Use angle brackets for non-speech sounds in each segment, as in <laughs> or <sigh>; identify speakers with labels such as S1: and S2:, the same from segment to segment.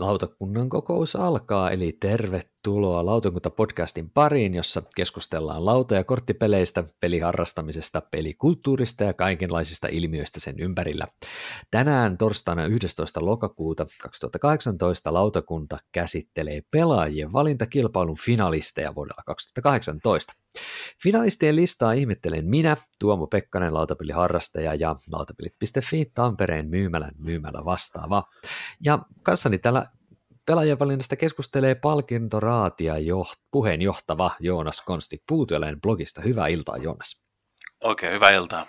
S1: Lautakunnan kokous alkaa, eli tervetuloa Lautakunta-podcastin pariin, jossa keskustellaan lauta- ja korttipeleistä, peliharrastamisesta, pelikulttuurista ja kaikenlaisista ilmiöistä sen ympärillä. Tänään torstaina 11. lokakuuta 2018 lautakunta käsittelee pelaajien valintakilpailun finalisteja vuodella 2018. Finalistien listaa ihmettelen minä, Tuomo Pekkanen, lautapeliharrastaja ja lautapelit.fi Tampereen myymälän myymälä vastaava. Ja kanssani täällä pelaajien valinnasta keskustelee palkintoraatia joht- puheenjohtava Joonas Konsti Puutyeleen blogista. Hyvää iltaa Joonas.
S2: Oikein okay, hyvää iltaa.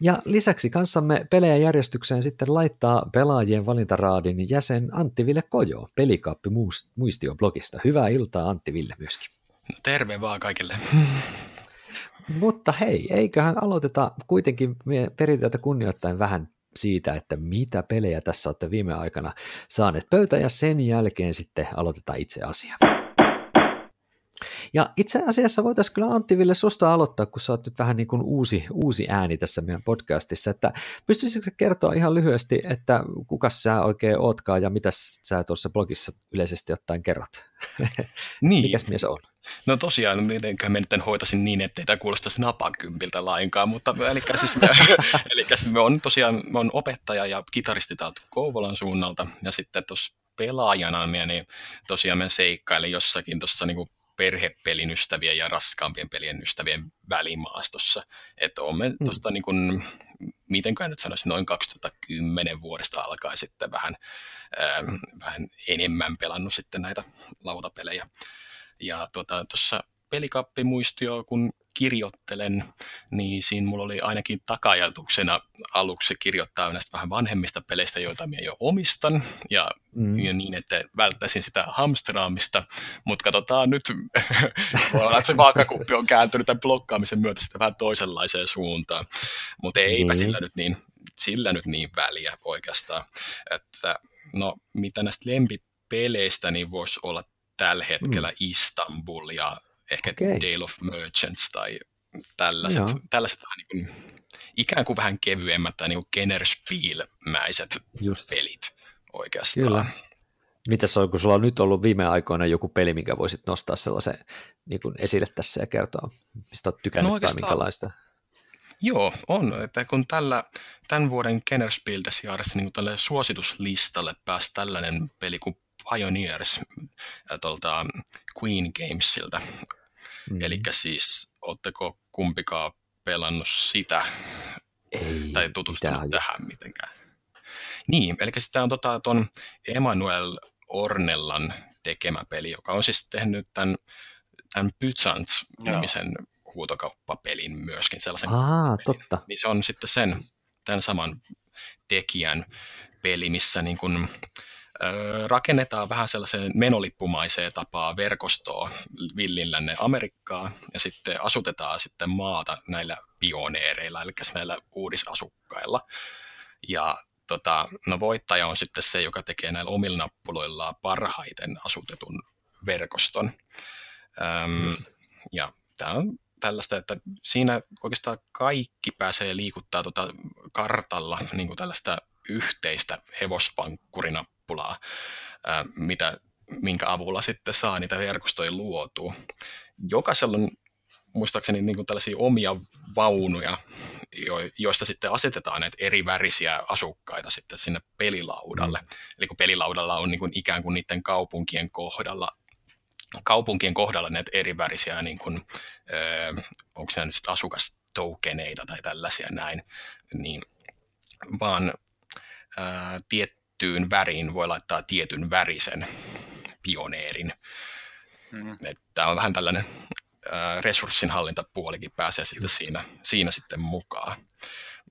S1: Ja lisäksi kanssamme pelejä järjestykseen sitten laittaa pelaajien valintaraadin jäsen Antti Ville Kojo, pelikaappi muistio blogista. Hyvää iltaa Antti Ville myöskin.
S2: No terve vaan kaikille.
S1: Mutta hei, eiköhän aloiteta kuitenkin perinteitä kunnioittain vähän siitä, että mitä pelejä tässä olette viime aikana saaneet pöytä ja sen jälkeen sitten aloitetaan itse asia. Ja itse asiassa voitaisiin kyllä Antti Ville susta aloittaa, kun sä oot nyt vähän niin kuin uusi, uusi ääni tässä meidän podcastissa, että pystyisikö kertoa ihan lyhyesti, että kuka sä oikein ootkaan ja mitä sä tuossa blogissa yleisesti ottaen kerrot? <laughs> Niin. Mikäs mies on?
S2: No tosiaan, mitenköhän me nyt hoitaisin niin, ettei tämä kuulostaisi napakympiltä lainkaan, mutta eli siis, <laughs> eli siis me on tosiaan me on opettaja ja kitaristi täältä Kouvolan suunnalta, ja sitten tuossa pelaajana niin tosiaan me seikkailin jossakin tuossa niin perhepelin ystävien ja raskaampien pelien ystävien välimaastossa. Että olemme mm. tuosta niin kuin, mitenkään nyt sanoisin, noin 2010 vuodesta alkaen sitten vähän, ää, vähän enemmän pelannut sitten näitä lautapelejä. Ja tuota, tuossa tota, pelikappimuistio, kun kirjoittelen, niin siinä mulla oli ainakin takajatuksena aluksi kirjoittaa näistä vähän vanhemmista peleistä, joita minä jo omistan, ja, mm. ja niin, että välttäisin sitä hamsteraamista, mutta katsotaan nyt, <laughs> voi olla, että se vaakakuppi on kääntynyt tämän blokkaamisen myötä sitten vähän toisenlaiseen suuntaan, mutta eipä mm. sillä, nyt niin, sillä nyt niin väliä oikeastaan, että no mitä näistä lempipeleistä, niin voisi olla tällä hetkellä mm. Istanbul ja ehkä okay. Dale of Merchants tai tällaiset, tällaiset vähän niin kuin, ikään kuin vähän kevyemmät tai niin Kennerspiel-mäiset Just. pelit oikeastaan. Kyllä.
S1: Mitäs on, kun sulla on nyt ollut viime aikoina joku peli, minkä voisit nostaa sellaisen niin kuin esille tässä ja kertoa, mistä olet tykännyt no tai minkälaista?
S2: Joo, on. Että kun tällä, tämän vuoden Kennerspiel niin tälle suosituslistalle pääsi tällainen peli kuin Pioneers tuolta Queen Gamesilta. Mm. Eli siis, oletteko kumpikaan pelannut sitä
S1: Ei,
S2: tai tutustunut tähän mitenkään? Niin, eli sitä on tota, ton Emanuel Ornellan tekemä peli, joka on siis tehnyt tämän, tämän Byzants-nimisen huutokauppapelin myöskin sellaisen.
S1: Aa, totta.
S2: Niin se on sitten sen, tämän saman tekijän peli, missä niin kuin, rakennetaan vähän sellaiseen menolippumaiseen tapaa verkostoa villinlänne Amerikkaa ja sitten asutetaan sitten maata näillä pioneereilla, eli näillä uudisasukkailla. Ja tota, no voittaja on sitten se, joka tekee näillä omilla nappuloillaan parhaiten asutetun verkoston. Öm, ja tämä on tällaista, että siinä oikeastaan kaikki pääsee liikuttaa tuota kartalla niin kuin tällaista yhteistä hevosvankkurina nappulaa, ää, mitä, minkä avulla sitten saa niitä verkostoja luotua. Jokaisella on muistaakseni niin kuin tällaisia omia vaunuja, jo, joista sitten asetetaan näitä eri värisiä asukkaita sitten sinne pelilaudalle. Mm. Eli kun pelilaudalla on niin kuin ikään kuin niiden kaupunkien kohdalla kaupunkien kohdalla näitä eri värisiä, niin kuin, ö, onko se nyt asukastokeneita tai tällaisia näin, niin vaan ää, tiet, tiettyyn väriin voi laittaa tietyn värisen pioneerin. Mm. Tämä on vähän tällainen resurssinhallintapuolikin pääsee sitten siinä, siinä sitten mukaan.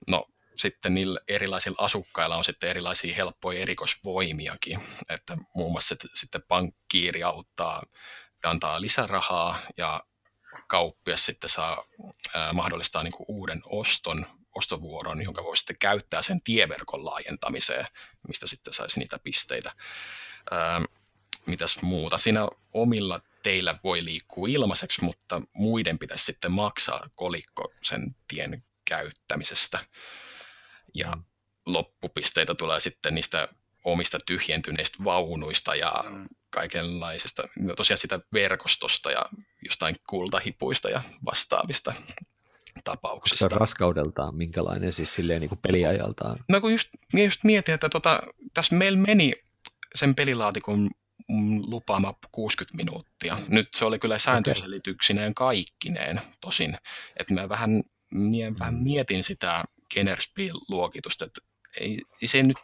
S2: No sitten niillä erilaisilla asukkailla on sitten erilaisia helppoja erikoisvoimiakin, että muun muassa sitten pankkiiri auttaa, antaa lisärahaa ja kauppias sitten saa ää, mahdollistaa niin uuden oston ostovuoron, jonka voi sitten käyttää sen tieverkon laajentamiseen, mistä sitten saisi niitä pisteitä. Ää, mitäs muuta? Siinä omilla teillä voi liikkua ilmaiseksi, mutta muiden pitäisi sitten maksaa kolikko sen tien käyttämisestä. Ja mm. loppupisteitä tulee sitten niistä omista tyhjentyneistä vaunuista ja mm. kaikenlaisesta, no tosiaan sitä verkostosta ja jostain kultahipuista ja vastaavista
S1: Onko se raskaudeltaan minkälainen siis silleen niin kuin peliajaltaan?
S2: No kun just, just mietin, että tota, tässä meillä meni sen pelilaatikon lupaama 60 minuuttia. Nyt se oli kyllä sääntöselityksineen kaikkineen tosin. Että mä vähän, mie, mm. vähän mietin sitä Kennerspiel-luokitusta, että ei, se nyt,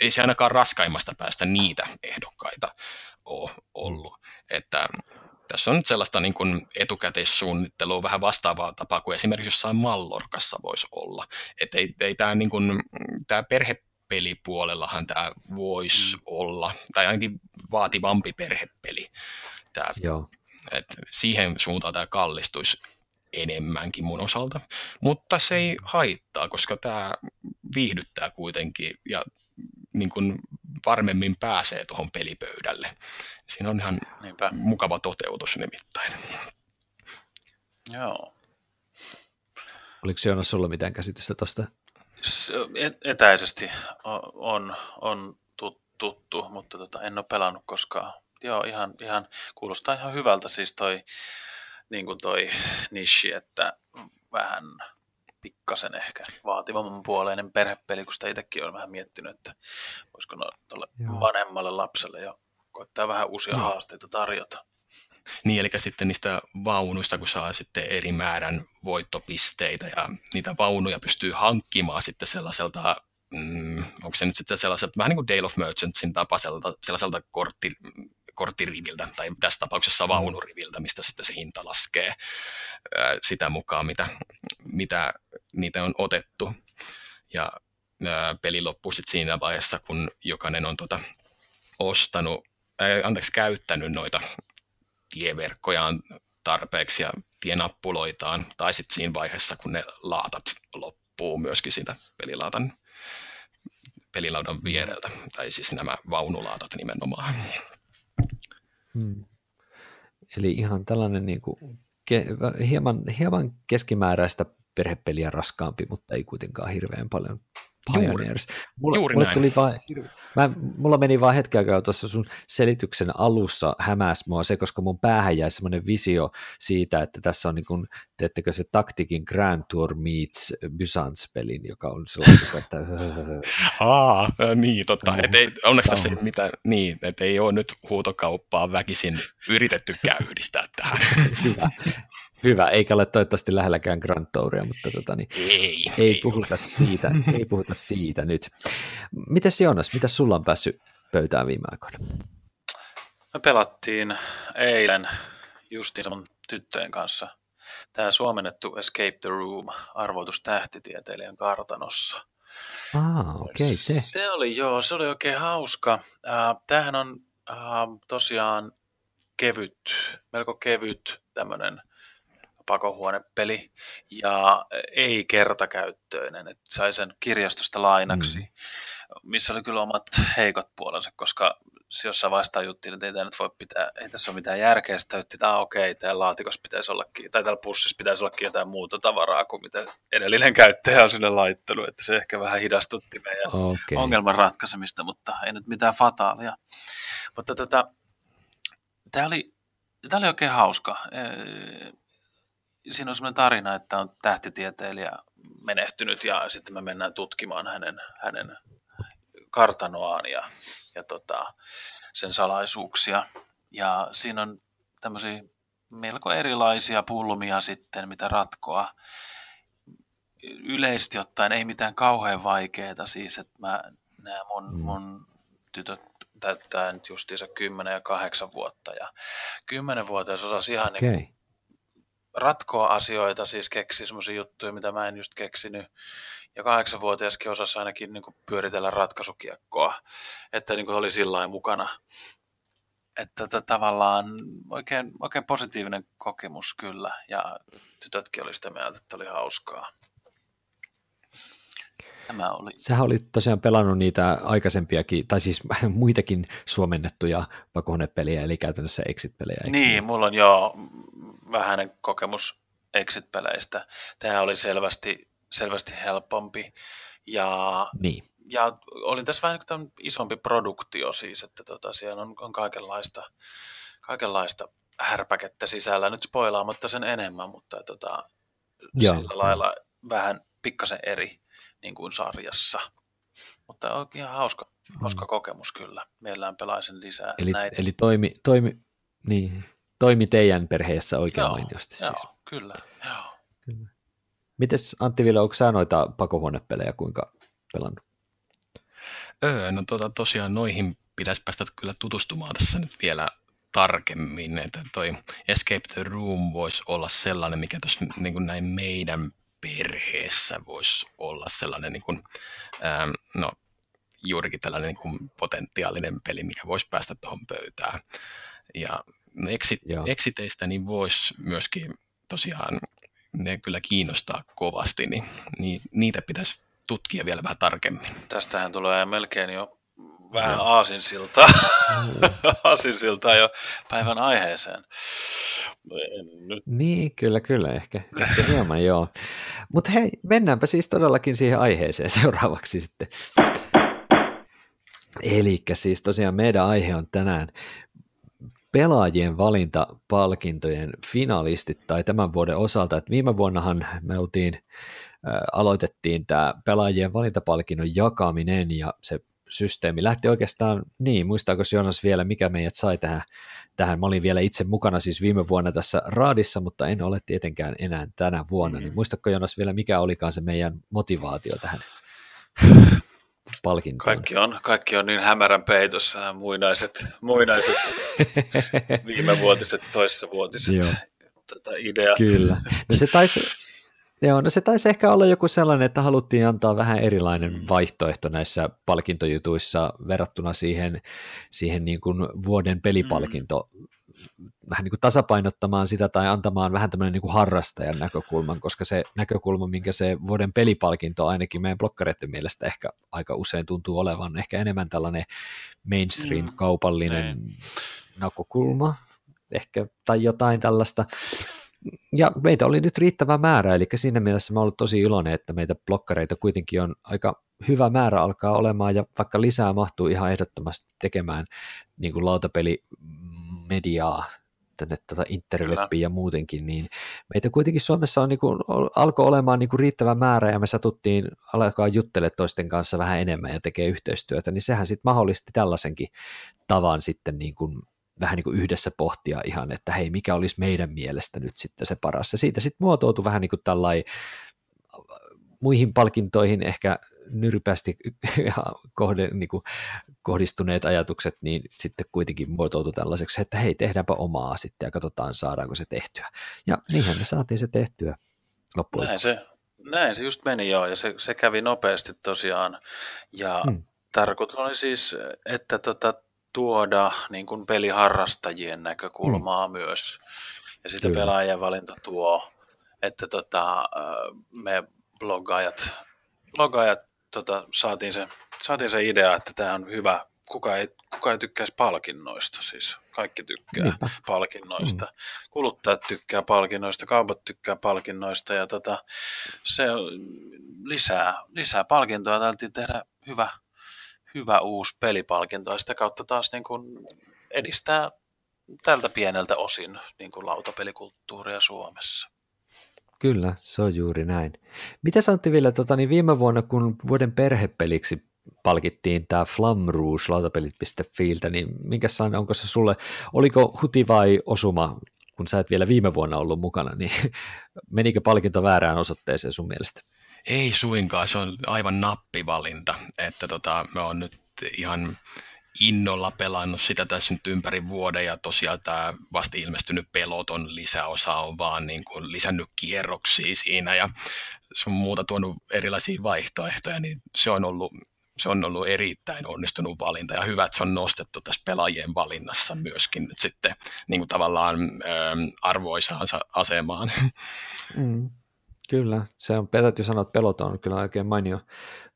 S2: ei se ainakaan raskaimmasta päästä niitä ehdokkaita ole ollut. Että tässä on nyt sellaista niin kuin etukäteissuunnittelua vähän vastaavaa tapaa kuin esimerkiksi jossain Mallorkassa voisi olla. Että ei, ei tämä, niin kuin, tämä perhepelipuolellahan tämä voisi mm. olla, tai ainakin vaativampi perhepeli. Tämä,
S1: Joo.
S2: Et siihen suuntaan tämä kallistuisi enemmänkin mun osalta, mutta se ei haittaa, koska tämä viihdyttää kuitenkin ja niin kuin varmemmin pääsee tuohon pelipöydälle. Siinä on ihan Niinpä. mukava toteutus nimittäin.
S3: Joo.
S1: Oliko se Jonas sulla mitään käsitystä tuosta?
S3: Etäisesti on, on tuttu, mutta tota, en ole pelannut koskaan. Joo, ihan, ihan, kuulostaa ihan hyvältä siis toi, niin kuin toi nishi, että vähän pikkasen ehkä vaativamman puoleinen perhepeli, kun sitä itsekin olen vähän miettinyt, että voisiko no, tuolle vanhemmalle lapselle jo koittaa vähän uusia no. haasteita tarjota.
S2: Niin, eli sitten niistä vaunuista, kun saa sitten eri määrän voittopisteitä ja niitä vaunuja pystyy hankkimaan sitten sellaiselta, mm, onko se nyt sitten sellaiselta, vähän niin kuin Dale of Merchantsin tapaiselta, sellaiselta kortti, korttiriviltä tai tässä tapauksessa mm. vaunuriviltä, mistä sitten se hinta laskee sitä mukaan, mitä, mitä niitä on otettu. Ja peli loppuu sitten siinä vaiheessa, kun jokainen on tota, ostanut, ää, anteeksi, käyttänyt noita tieverkkojaan tarpeeksi ja tienappuloitaan, tai sitten siinä vaiheessa, kun ne laatat loppuu myöskin sitä pelilaatan pelilaudan viereltä, tai siis nämä vaunulaatat nimenomaan.
S1: Hmm. Eli ihan tällainen niin kuin, ke, hieman, hieman keskimääräistä perhepeliä raskaampi, mutta ei kuitenkaan hirveän paljon Pioneers. Mulla, Juuri mulle tuli vaan, mä, mulla meni vaan hetken aikaa tuossa sun selityksen alussa hämäs mua se, koska mun päähän jäi semmoinen visio siitä, että tässä on niin kuin, teettekö se taktikin Grand Tour meets Byzance-pelin, joka on sellainen, niinku, että... <laughs>
S2: Aa, niin, totta. Et ei, onneksi tässä ei mitään, niin, että ei ole nyt huutokauppaa väkisin yritetty yhdistää tähän. <laughs>
S1: Hyvä. Hyvä, eikä ole toivottavasti lähelläkään Grand Touria, mutta tota, niin,
S2: ei,
S1: ei, ei, puhuta siitä, ei puhuta siitä nyt. Miten Jonas, mitä sulla on päässyt pöytään viime aikoina?
S3: Me pelattiin eilen justiin mun tyttöjen kanssa tämä suomennettu Escape the Room, arvoitus tähtitieteilijän kartanossa.
S1: Ah, okei, okay, se.
S3: Se oli, joo, se oli oikein hauska. Tämähän on äh, tosiaan kevyt, melko kevyt tämmöinen pakohuonepeli ja ei kertakäyttöinen, että sai sen kirjastosta lainaksi, mm. missä oli kyllä omat heikot puolensa, koska jossain vaiheessa juttiin, että ei tämä nyt voi pitää, ei tässä ole mitään järkeä, sitten että ah, okei, okay, täällä laatikossa pitäisi ollakin, tai täällä pussissa pitäisi ollakin jotain muuta tavaraa kuin mitä edellinen käyttäjä on sinne laittanut, että se ehkä vähän hidastutti meidän okay. ongelman ratkaisemista, mutta ei nyt mitään fataalia. Mutta tota, tämä oli, tämä oli oikein hauska siinä on sellainen tarina, että on tähtitieteilijä menehtynyt ja sitten me mennään tutkimaan hänen, hänen kartanoaan ja, ja tota, sen salaisuuksia. Ja siinä on tämmöisiä melko erilaisia pulmia sitten, mitä ratkoa. Yleisesti ottaen ei mitään kauhean vaikeaa, siis että mä nämä mun, mm. mun tytöt täyttää nyt justiinsa 10 ja 8 vuotta ja 10 vuotias osasi ihan okay. niin ratkoa asioita, siis keksi semmoisia juttuja, mitä mä en just keksinyt. Ja kahdeksanvuotiaskin osasi ainakin niin kuin pyöritellä ratkaisukiekkoa, että niin kuin oli sillä mukana. Että t- tavallaan oikein, oikein positiivinen kokemus kyllä, ja tytötkin oli sitä mieltä, että oli hauskaa. Tämä oli.
S1: Sähän olit tosiaan pelannut niitä aikaisempiakin, tai siis <laughs> muitakin suomennettuja pakohuonepeliä, eli käytännössä exit-pelejä.
S3: Niin, niin, mulla on jo vähäinen kokemus exit-peleistä. Tämä oli selvästi, selvästi helpompi. Ja
S1: niin.
S3: ja olin tässä vähän niin isompi produktio siis, että tota, siellä on, on kaikenlaista, kaikenlaista härpäkettä sisällä, nyt spoilaamatta sen enemmän, mutta tota, Joo. sillä lailla vähän pikkasen eri niin kuin sarjassa. Mutta on ihan hauska, hauska mm. kokemus kyllä. Mielellään pelaisin lisää
S1: eli,
S3: näitä.
S1: Eli toimi, toimi, niin, toimi teidän perheessä oikein joo, mainiosti
S3: joo, siis. Kyllä, joo.
S1: Kyllä. Mites Antti Ville, onko sä noita pakohuonepelejä kuinka pelannut?
S2: Öö, no tota, tosiaan noihin pitäisi päästä kyllä tutustumaan tässä nyt vielä tarkemmin, että toi Escape the Room voisi olla sellainen, mikä tuossa niin näin meidän perheessä voisi olla sellainen, niin kuin, ähm, no juurikin tällainen niin kuin potentiaalinen peli, mikä voisi päästä tuohon pöytään. Ja exit, exiteistä niin voisi myöskin tosiaan, ne kyllä kiinnostaa kovasti, niin, niin niitä pitäisi tutkia vielä vähän tarkemmin.
S3: Tästähän tulee melkein jo vähän aasinsiltaa, aasinsiltaa <laughs> jo päivän aiheeseen.
S1: Nyt. Niin, kyllä, kyllä, ehkä, ehkä hieman joo. Mutta hei, mennäänpä siis todellakin siihen aiheeseen seuraavaksi sitten. Eli siis tosiaan meidän aihe on tänään pelaajien valintapalkintojen finalistit tai tämän vuoden osalta, että viime vuonnahan me oltiin, äh, aloitettiin tämä pelaajien valintapalkinnon jakaminen ja se systeemi lähti oikeastaan, niin muistaako Jonas vielä, mikä meidät sai tähän, tähän, mä olin vielä itse mukana siis viime vuonna tässä raadissa, mutta en ole tietenkään enää tänä vuonna, mm. niin muistatko Jonas vielä, mikä olikaan se meidän motivaatio tähän <laughs> palkintoon?
S3: Kaikki on, kaikki on niin hämärän peitossa, muinaiset, muinaiset <laughs> viimevuotiset, toissavuotiset Joo. Tota, ideat.
S1: Kyllä, no se taisi, Joo, no se taisi ehkä olla joku sellainen, että haluttiin antaa vähän erilainen mm. vaihtoehto näissä palkintojutuissa verrattuna siihen, siihen niin kuin vuoden pelipalkinto, mm. Vähän niin kuin tasapainottamaan sitä tai antamaan vähän tämmöinen niin kuin harrastajan näkökulman, koska se näkökulma, minkä se vuoden pelipalkinto ainakin meidän blokkareiden mielestä ehkä aika usein tuntuu olevan ehkä enemmän tällainen mainstream-kaupallinen mm. näkökulma, ehkä, tai jotain tällaista, ja meitä oli nyt riittävä määrä, eli siinä mielessä mä ollut tosi iloinen, että meitä blokkareita kuitenkin on aika hyvä määrä alkaa olemaan, ja vaikka lisää mahtuu ihan ehdottomasti tekemään niin kuin lautapelimediaa tänne tuota interwebbiin ja muutenkin, niin meitä kuitenkin Suomessa on, niin kuin, alkoi olemaan niin kuin riittävä määrä ja me satuttiin alkaa juttele toisten kanssa vähän enemmän ja tekee yhteistyötä, niin sehän sitten mahdollisti tällaisenkin tavan sitten niin kuin vähän niin kuin yhdessä pohtia ihan, että hei, mikä olisi meidän mielestä nyt sitten se paras. Ja siitä sitten muotoutui vähän niin kuin tällai, muihin palkintoihin ehkä nyrpästi <laughs> kohde, niin kuin kohdistuneet ajatukset, niin sitten kuitenkin muotoutui tällaiseksi, että hei, tehdäänpä omaa sitten ja katsotaan, saadaanko se tehtyä. Ja niinhän me saatiin se tehtyä loppujen
S3: näin se, näin se just meni joo, ja se, se kävi nopeasti tosiaan. Ja hmm. tarkoitus oli siis, että tota, tuoda niin kuin peliharrastajien näkökulmaa mm. myös. Ja sitten pelaajien valinta tuo, että tota, me bloggaajat, bloggaajat tota, saatiin, se, saatiin se idea, että tämä on hyvä. Kuka ei, kuka ei tykkäisi palkinnoista, siis kaikki tykkää Niinpä. palkinnoista. Mm. Kuluttajat tykkää palkinnoista, kaupat tykkää palkinnoista ja tota, se lisää, lisää palkintoa. Täytyy tehdä hyvä, hyvä uusi pelipalkinto ja sitä kautta taas niin kuin edistää tältä pieneltä osin niin kuin lautapelikulttuuria Suomessa.
S1: Kyllä, se on juuri näin. Mitä Antti Ville, tota, niin viime vuonna kun vuoden perhepeliksi palkittiin tämä Flam Rouge lautapelit.fiiltä, niin minkä onko se sulle, oliko huti vai osuma, kun sä et vielä viime vuonna ollut mukana, niin <laughs> menikö palkinto väärään osoitteeseen sun mielestä?
S2: Ei suinkaan, se on aivan nappivalinta, että tota, me on nyt ihan innolla pelannut sitä tässä nyt ympäri vuoden ja tosiaan tämä vasta ilmestynyt peloton lisäosa on vaan niin kuin lisännyt kierroksia siinä ja se on muuta tuonut erilaisia vaihtoehtoja, niin se on ollut se on ollut erittäin onnistunut valinta ja hyvä, että se on nostettu tässä pelaajien valinnassa myöskin nyt sitten niin kuin tavallaan ö, arvoisaansa asemaan.
S1: Mm. Kyllä, se on, täytyy sanoa, että pelot on kyllä oikein mainio,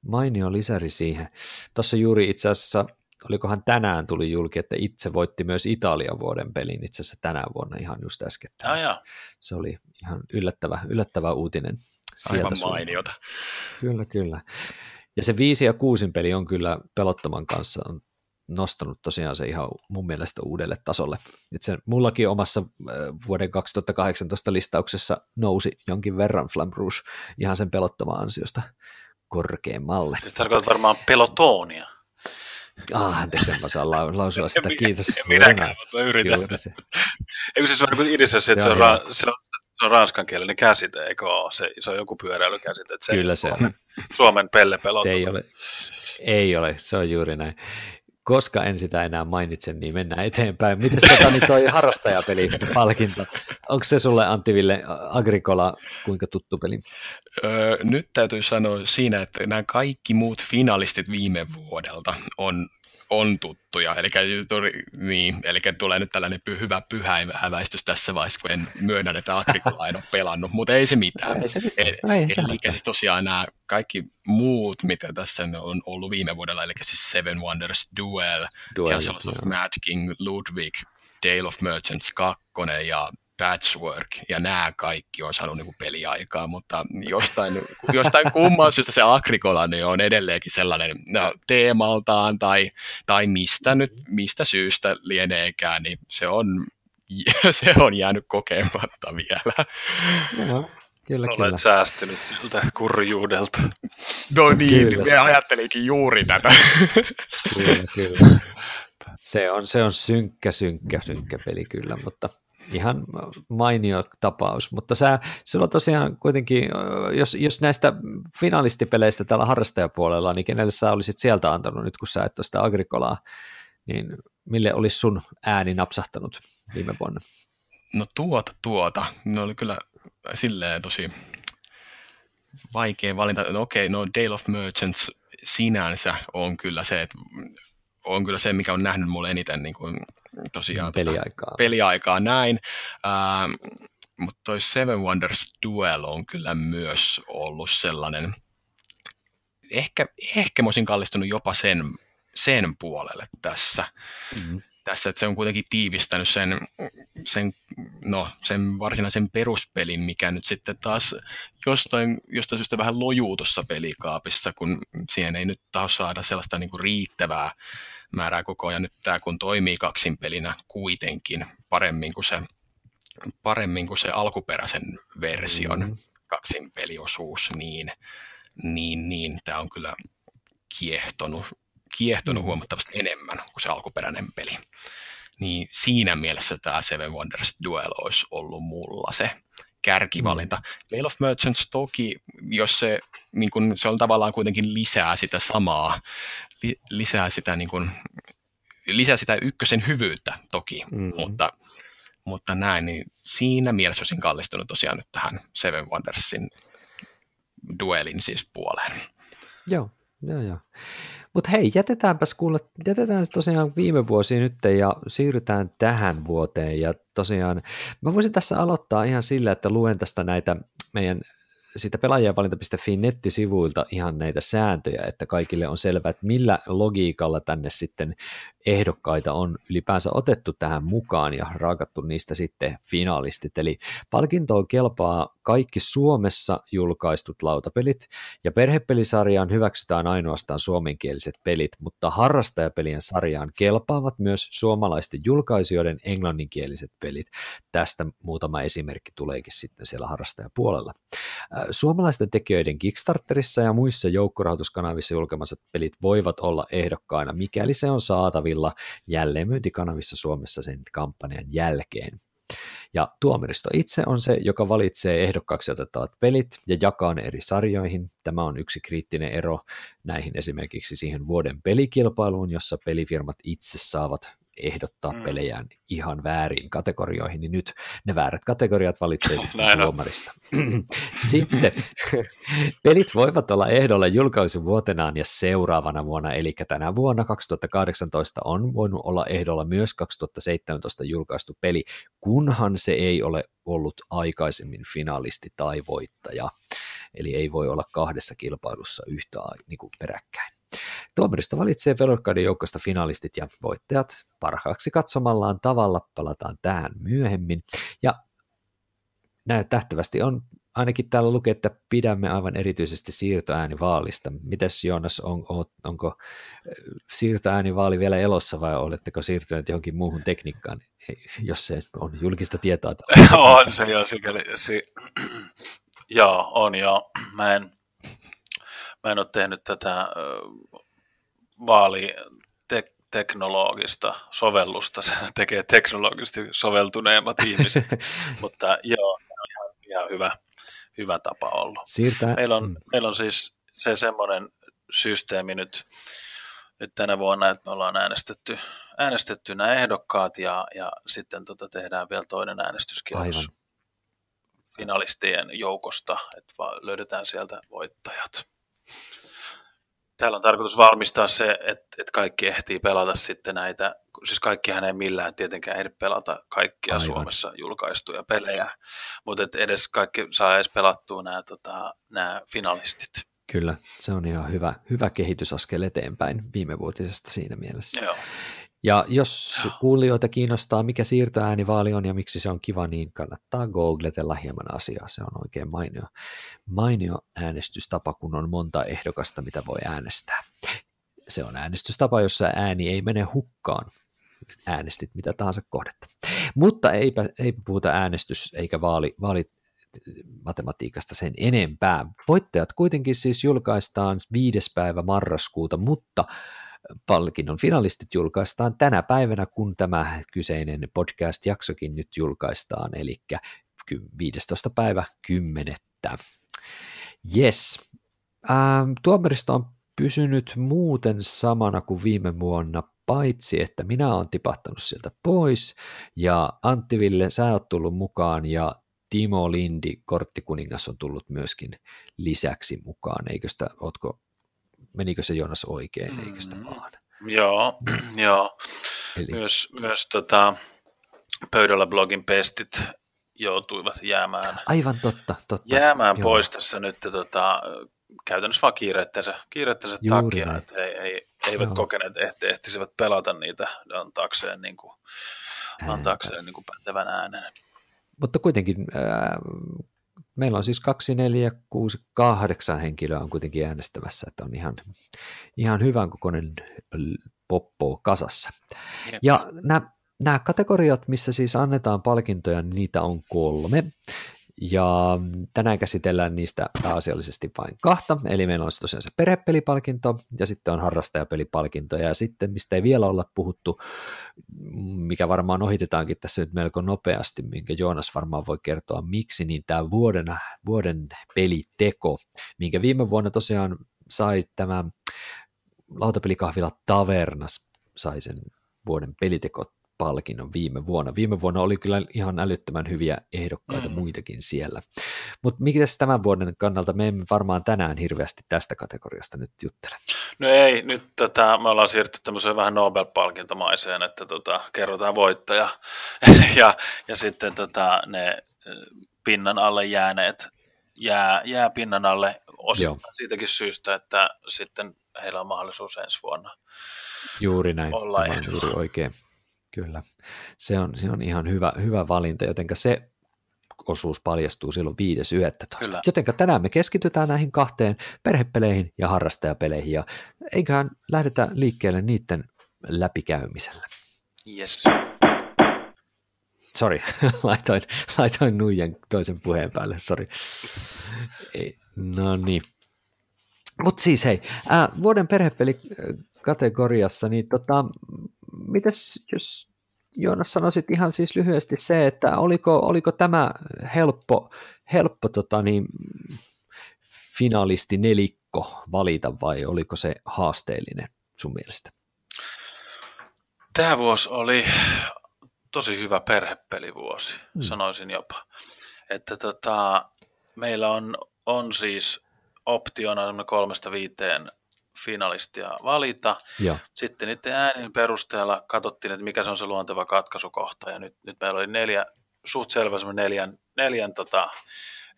S1: mainio lisäri siihen. Tuossa juuri itse asiassa, olikohan tänään tuli julki, että itse voitti myös Italian vuoden pelin itse asiassa tänä vuonna ihan just äsken.
S3: Ah,
S1: se oli ihan yllättävä, yllättävä uutinen sieltä
S2: Aivan mainiota.
S1: Kyllä, kyllä. Ja se viisi ja kuusin peli on kyllä pelottoman kanssa on nostanut tosiaan se ihan mun mielestä uudelle tasolle. Et se mullakin omassa vuoden 2018 listauksessa nousi jonkin verran Flam Rouge ihan sen pelottoman ansiosta korkeammalle.
S3: Se tarkoittaa varmaan pelotonia.
S1: Ah, anteeksi, en mä saa lausua sitä, kiitos.
S3: En minäkään, mutta mä yritän. Eikö se on niin idessä se, että se on, ra- se, on, se on ranskankielinen käsite, eikö ole? Se, se on joku pyöräilykäsite. Että se
S1: Kyllä se on.
S3: Suomen pelle
S1: Se ei ole, ei ole, se on juuri näin koska en sitä enää mainitse, niin mennään eteenpäin. Miten tota, niin toi harrastajapeli-palkinto, onko se sulle Antti Ville Agricola kuinka tuttu peli?
S2: Öö, nyt täytyy sanoa siinä, että nämä kaikki muut finalistit viime vuodelta on on tuttuja. Eli, niin, eli tulee nyt tällainen py, hyvä pyhäinhäväistys tässä vaiheessa, kun en myönnä, että Agrikola en ole pelannut, mutta ei se mitään.
S1: Ei se mitään. Ei,
S2: eli se siis tosiaan nämä kaikki muut, mitä tässä on ollut viime vuodella, eli siis Seven Wonders Duel, Duel Castle of Mad King, Ludwig, Dale of Merchants 2 ja Patchwork ja nämä kaikki on saanut niin peliaikaa, mutta jostain, <laughs> jostain kumman syystä se Agrikola niin on edelleenkin sellainen no, teemaltaan tai, tai mistä, nyt, mistä syystä lieneekään, niin se on, <laughs> se on jäänyt kokematta vielä.
S1: Joo. Kyllä,
S3: Olet
S1: kyllä.
S3: säästynyt siltä kurjuudelta.
S2: No niin, kyllä. me ajattelinkin juuri tätä.
S1: kyllä, kyllä. Se on, se on synkkä, synkkä, synkkä peli kyllä, mutta ihan mainio tapaus, mutta sä, sulla tosiaan kuitenkin, jos, jos näistä finalistipeleistä täällä harrastajapuolella, niin kenelle sä olisit sieltä antanut nyt, kun sä et ole sitä Agricolaa, niin mille olisi sun ääni napsahtanut viime vuonna?
S2: No tuota, tuota. Ne oli kyllä silleen tosi vaikea valinta. No okei, no Dale of Merchants sinänsä on kyllä se, että on kyllä se, mikä on nähnyt mulle eniten niin kuin tosiaan
S1: peliaikaa. Tota,
S2: peliaikaa näin. Ähm, mutta toi Seven Wonders Duel on kyllä myös ollut sellainen, ehkä, ehkä mä olisin kallistunut jopa sen, sen puolelle tässä. Mm-hmm. Tässä, että se on kuitenkin tiivistänyt sen, sen, no, sen varsinaisen peruspelin, mikä nyt sitten taas jostain, jostain syystä vähän lojuu tuossa pelikaapissa, kun siihen ei nyt taas saada sellaista niin kuin riittävää määrää koko ajan. Nyt tämä kun toimii kaksin pelinä kuitenkin paremmin kuin se, paremmin kuin se alkuperäisen version mm-hmm. kaksin peliosuus, niin, niin, niin tämä on kyllä kiehtonut, kiehtonut mm-hmm. huomattavasti enemmän kuin se alkuperäinen peli. Niin siinä mielessä tämä Seven Wonders Duel olisi ollut mulla se kärkivalinta. Mm. Mail of Merchants toki, jos se, niin kun, se on tavallaan kuitenkin lisää sitä samaa, li, lisää sitä niin kun, lisää sitä ykkösen hyvyyttä toki, mm. mutta, mutta näin, niin siinä mielessä olisin kallistunut tosiaan nyt tähän Seven Wondersin duelin siis puoleen.
S1: Joo, joo, joo. Mutta hei, jätetäänpäs kuulla, jätetään tosiaan viime vuosi nyt ja siirrytään tähän vuoteen. Ja tosiaan mä voisin tässä aloittaa ihan sillä, että luen tästä näitä meidän siitä pelaajanvalinta.fi nettisivuilta ihan näitä sääntöjä, että kaikille on selvää, että millä logiikalla tänne sitten ehdokkaita on ylipäänsä otettu tähän mukaan ja raakattu niistä sitten finalistit. Eli palkintoon kelpaa kaikki Suomessa julkaistut lautapelit ja perhepelisarjaan hyväksytään ainoastaan suomenkieliset pelit, mutta harrastajapelien sarjaan kelpaavat myös suomalaisten julkaisijoiden englanninkieliset pelit. Tästä muutama esimerkki tuleekin sitten siellä harrastajapuolella. Suomalaisten tekijöiden Kickstarterissa ja muissa joukkorahoituskanavissa julkaimat pelit voivat olla ehdokkaina, mikäli se on saatavilla jälleenmyyntikanavissa Suomessa sen kampanjan jälkeen. Ja tuomaristo itse on se, joka valitsee ehdokkaaksi otettavat pelit ja jakaa ne eri sarjoihin. Tämä on yksi kriittinen ero näihin esimerkiksi siihen vuoden pelikilpailuun, jossa pelifirmat itse saavat ehdottaa mm. pelejään ihan väärin kategorioihin, niin nyt ne väärät kategoriat valitsee <laughs> sitten tuomarista. <clears throat> sitten <laughs> pelit voivat olla ehdolla julkaisuvuotenaan ja seuraavana vuonna, eli tänä vuonna 2018 on voinut olla ehdolla myös 2017 julkaistu peli, kunhan se ei ole ollut aikaisemmin finalisti tai voittaja. Eli ei voi olla kahdessa kilpailussa yhtä niin kuin peräkkäin. Tuomaristo valitsee Velorkadin joukosta finalistit ja voittajat parhaaksi katsomallaan tavalla, palataan tähän myöhemmin. Ja näyttävästi on ainakin täällä lukee, että pidämme aivan erityisesti siirtoäänivaalista. Mites Joonas, on, on, onko siirtoäänivaali vielä elossa vai oletteko siirtyneet johonkin muuhun tekniikkaan, jos se on julkista tietoa? <laughs>
S3: on se jo sikäli. Si- <clears throat> joo, on joo. Mä en, mä en ole tehnyt tätä vaali teknologista sovellusta, se tekee teknologisesti soveltuneemmat ihmiset, <laughs> mutta joo, ihan, ihan hyvä, hyvä tapa ollut.
S1: Siirtää.
S3: Meillä, on, meillä on siis se semmoinen systeemi nyt, nyt tänä vuonna, että me ollaan äänestetty, äänestetty nämä ehdokkaat ja, ja sitten tota tehdään vielä toinen äänestyskierros Aivan. finalistien joukosta, että löydetään sieltä voittajat. Täällä on tarkoitus valmistaa se, että, että kaikki ehtii pelata sitten näitä, siis kaikkihan ei millään tietenkään ehdi pelata kaikkia Aivan. Suomessa julkaistuja pelejä, mutta että edes kaikki saa edes pelattua nämä, tota, nämä finalistit.
S1: Kyllä, se on ihan hyvä, hyvä kehitysaskel eteenpäin viime vuotisesta siinä mielessä.
S3: Joo.
S1: Ja jos kuulijoita kiinnostaa, mikä siirtoäänivaali on ja miksi se on kiva, niin kannattaa googletella hieman asiaa. Se on oikein mainio, mainio äänestystapa, kun on monta ehdokasta, mitä voi äänestää. Se on äänestystapa, jossa ääni ei mene hukkaan. Äänestit mitä tahansa kohdetta. Mutta eipä, eipä puhuta äänestys- eikä vaali, vaali matematiikasta sen enempää. Voittajat kuitenkin siis julkaistaan viides päivä marraskuuta, mutta palkinnon finalistit julkaistaan tänä päivänä, kun tämä kyseinen podcast-jaksokin nyt julkaistaan, eli 15. päivä 10. Yes. Ähm, tuomaristo on pysynyt muuten samana kuin viime vuonna, paitsi että minä olen tipahtanut sieltä pois, ja Antti Ville, sä oot tullut mukaan, ja Timo Lindi, korttikuningas, on tullut myöskin lisäksi mukaan. Eikö sitä, ootko menikö se Jonas oikein, mm, eikö sitä vaan?
S3: Joo, <clears throat> joo. Eli... Myös, myös tota, pöydällä blogin pestit joutuivat jäämään,
S1: Aivan totta, totta.
S3: jäämään joo. pois tässä nyt tota, käytännössä vaan kiireettensä, kiireettensä takia, näin. että ei, ei, eivät joo. kokeneet, että ehtisivät pelata niitä antaakseen, niin kuin, antaakseen niin kuin pätevän äänen.
S1: Mutta kuitenkin äh, meillä on siis 2, 4, 6, 8 henkilöä on kuitenkin äänestämässä, että on ihan, ihan hyvän kokoinen poppo kasassa. Jep. Ja nämä, nämä kategoriat, missä siis annetaan palkintoja, niin niitä on kolme. Ja tänään käsitellään niistä pääasiallisesti vain kahta, eli meillä on tosiaan se perhepelipalkinto ja sitten on harrastajapelipalkinto. Ja sitten mistä ei vielä olla puhuttu, mikä varmaan ohitetaankin tässä nyt melko nopeasti, minkä Joonas varmaan voi kertoa miksi, niin tämä vuoden, vuoden peliteko, minkä viime vuonna tosiaan sai tämä lautapelikahvila Tavernas sai sen vuoden peliteko palkinnon viime vuonna. Viime vuonna oli kyllä ihan älyttömän hyviä ehdokkaita mm. muitakin siellä. Mutta mikä tämän vuoden kannalta me emme varmaan tänään hirveästi tästä kategoriasta nyt juttele.
S3: No ei, nyt tota, me ollaan siirtynyt tämmöiseen vähän Nobel-palkintomaiseen, että tota, kerrotaan voittaja <laughs> ja, ja sitten tota, ne pinnan alle jääneet jää, jää pinnan alle osittain siitäkin syystä, että sitten heillä on mahdollisuus ensi vuonna
S1: Juuri näin, olla Tämä on juuri oikein. Kyllä, se on, se on ihan hyvä, hyvä valinta, jotenka se osuus paljastuu silloin 5.11. Jotenka tänään me keskitytään näihin kahteen perhepeleihin ja harrastajapeleihin, ja eiköhän lähdetä liikkeelle niiden läpikäymisellä.
S3: Yes.
S1: Sori, <laughs> laitoin, laitoin nuijan toisen puheen päälle, sori. No niin. Mutta siis hei, äh, vuoden perhepeli kategoriassa, niin tota, mites jos Joonas sanoisit ihan siis lyhyesti se, että oliko, oliko tämä helppo, helppo tota niin, finalisti nelikko valita vai oliko se haasteellinen sun mielestä?
S3: Tämä vuosi oli tosi hyvä perhepelivuosi, hmm. sanoisin jopa. Että tota, meillä on, on siis optiona kolmesta viiteen finalistia valita.
S1: Ja.
S3: Sitten niiden äänin perusteella katsottiin, että mikä se on se luonteva katkaisukohta. Ja nyt, nyt meillä oli neljä, suht selvä neljän, neljän tota,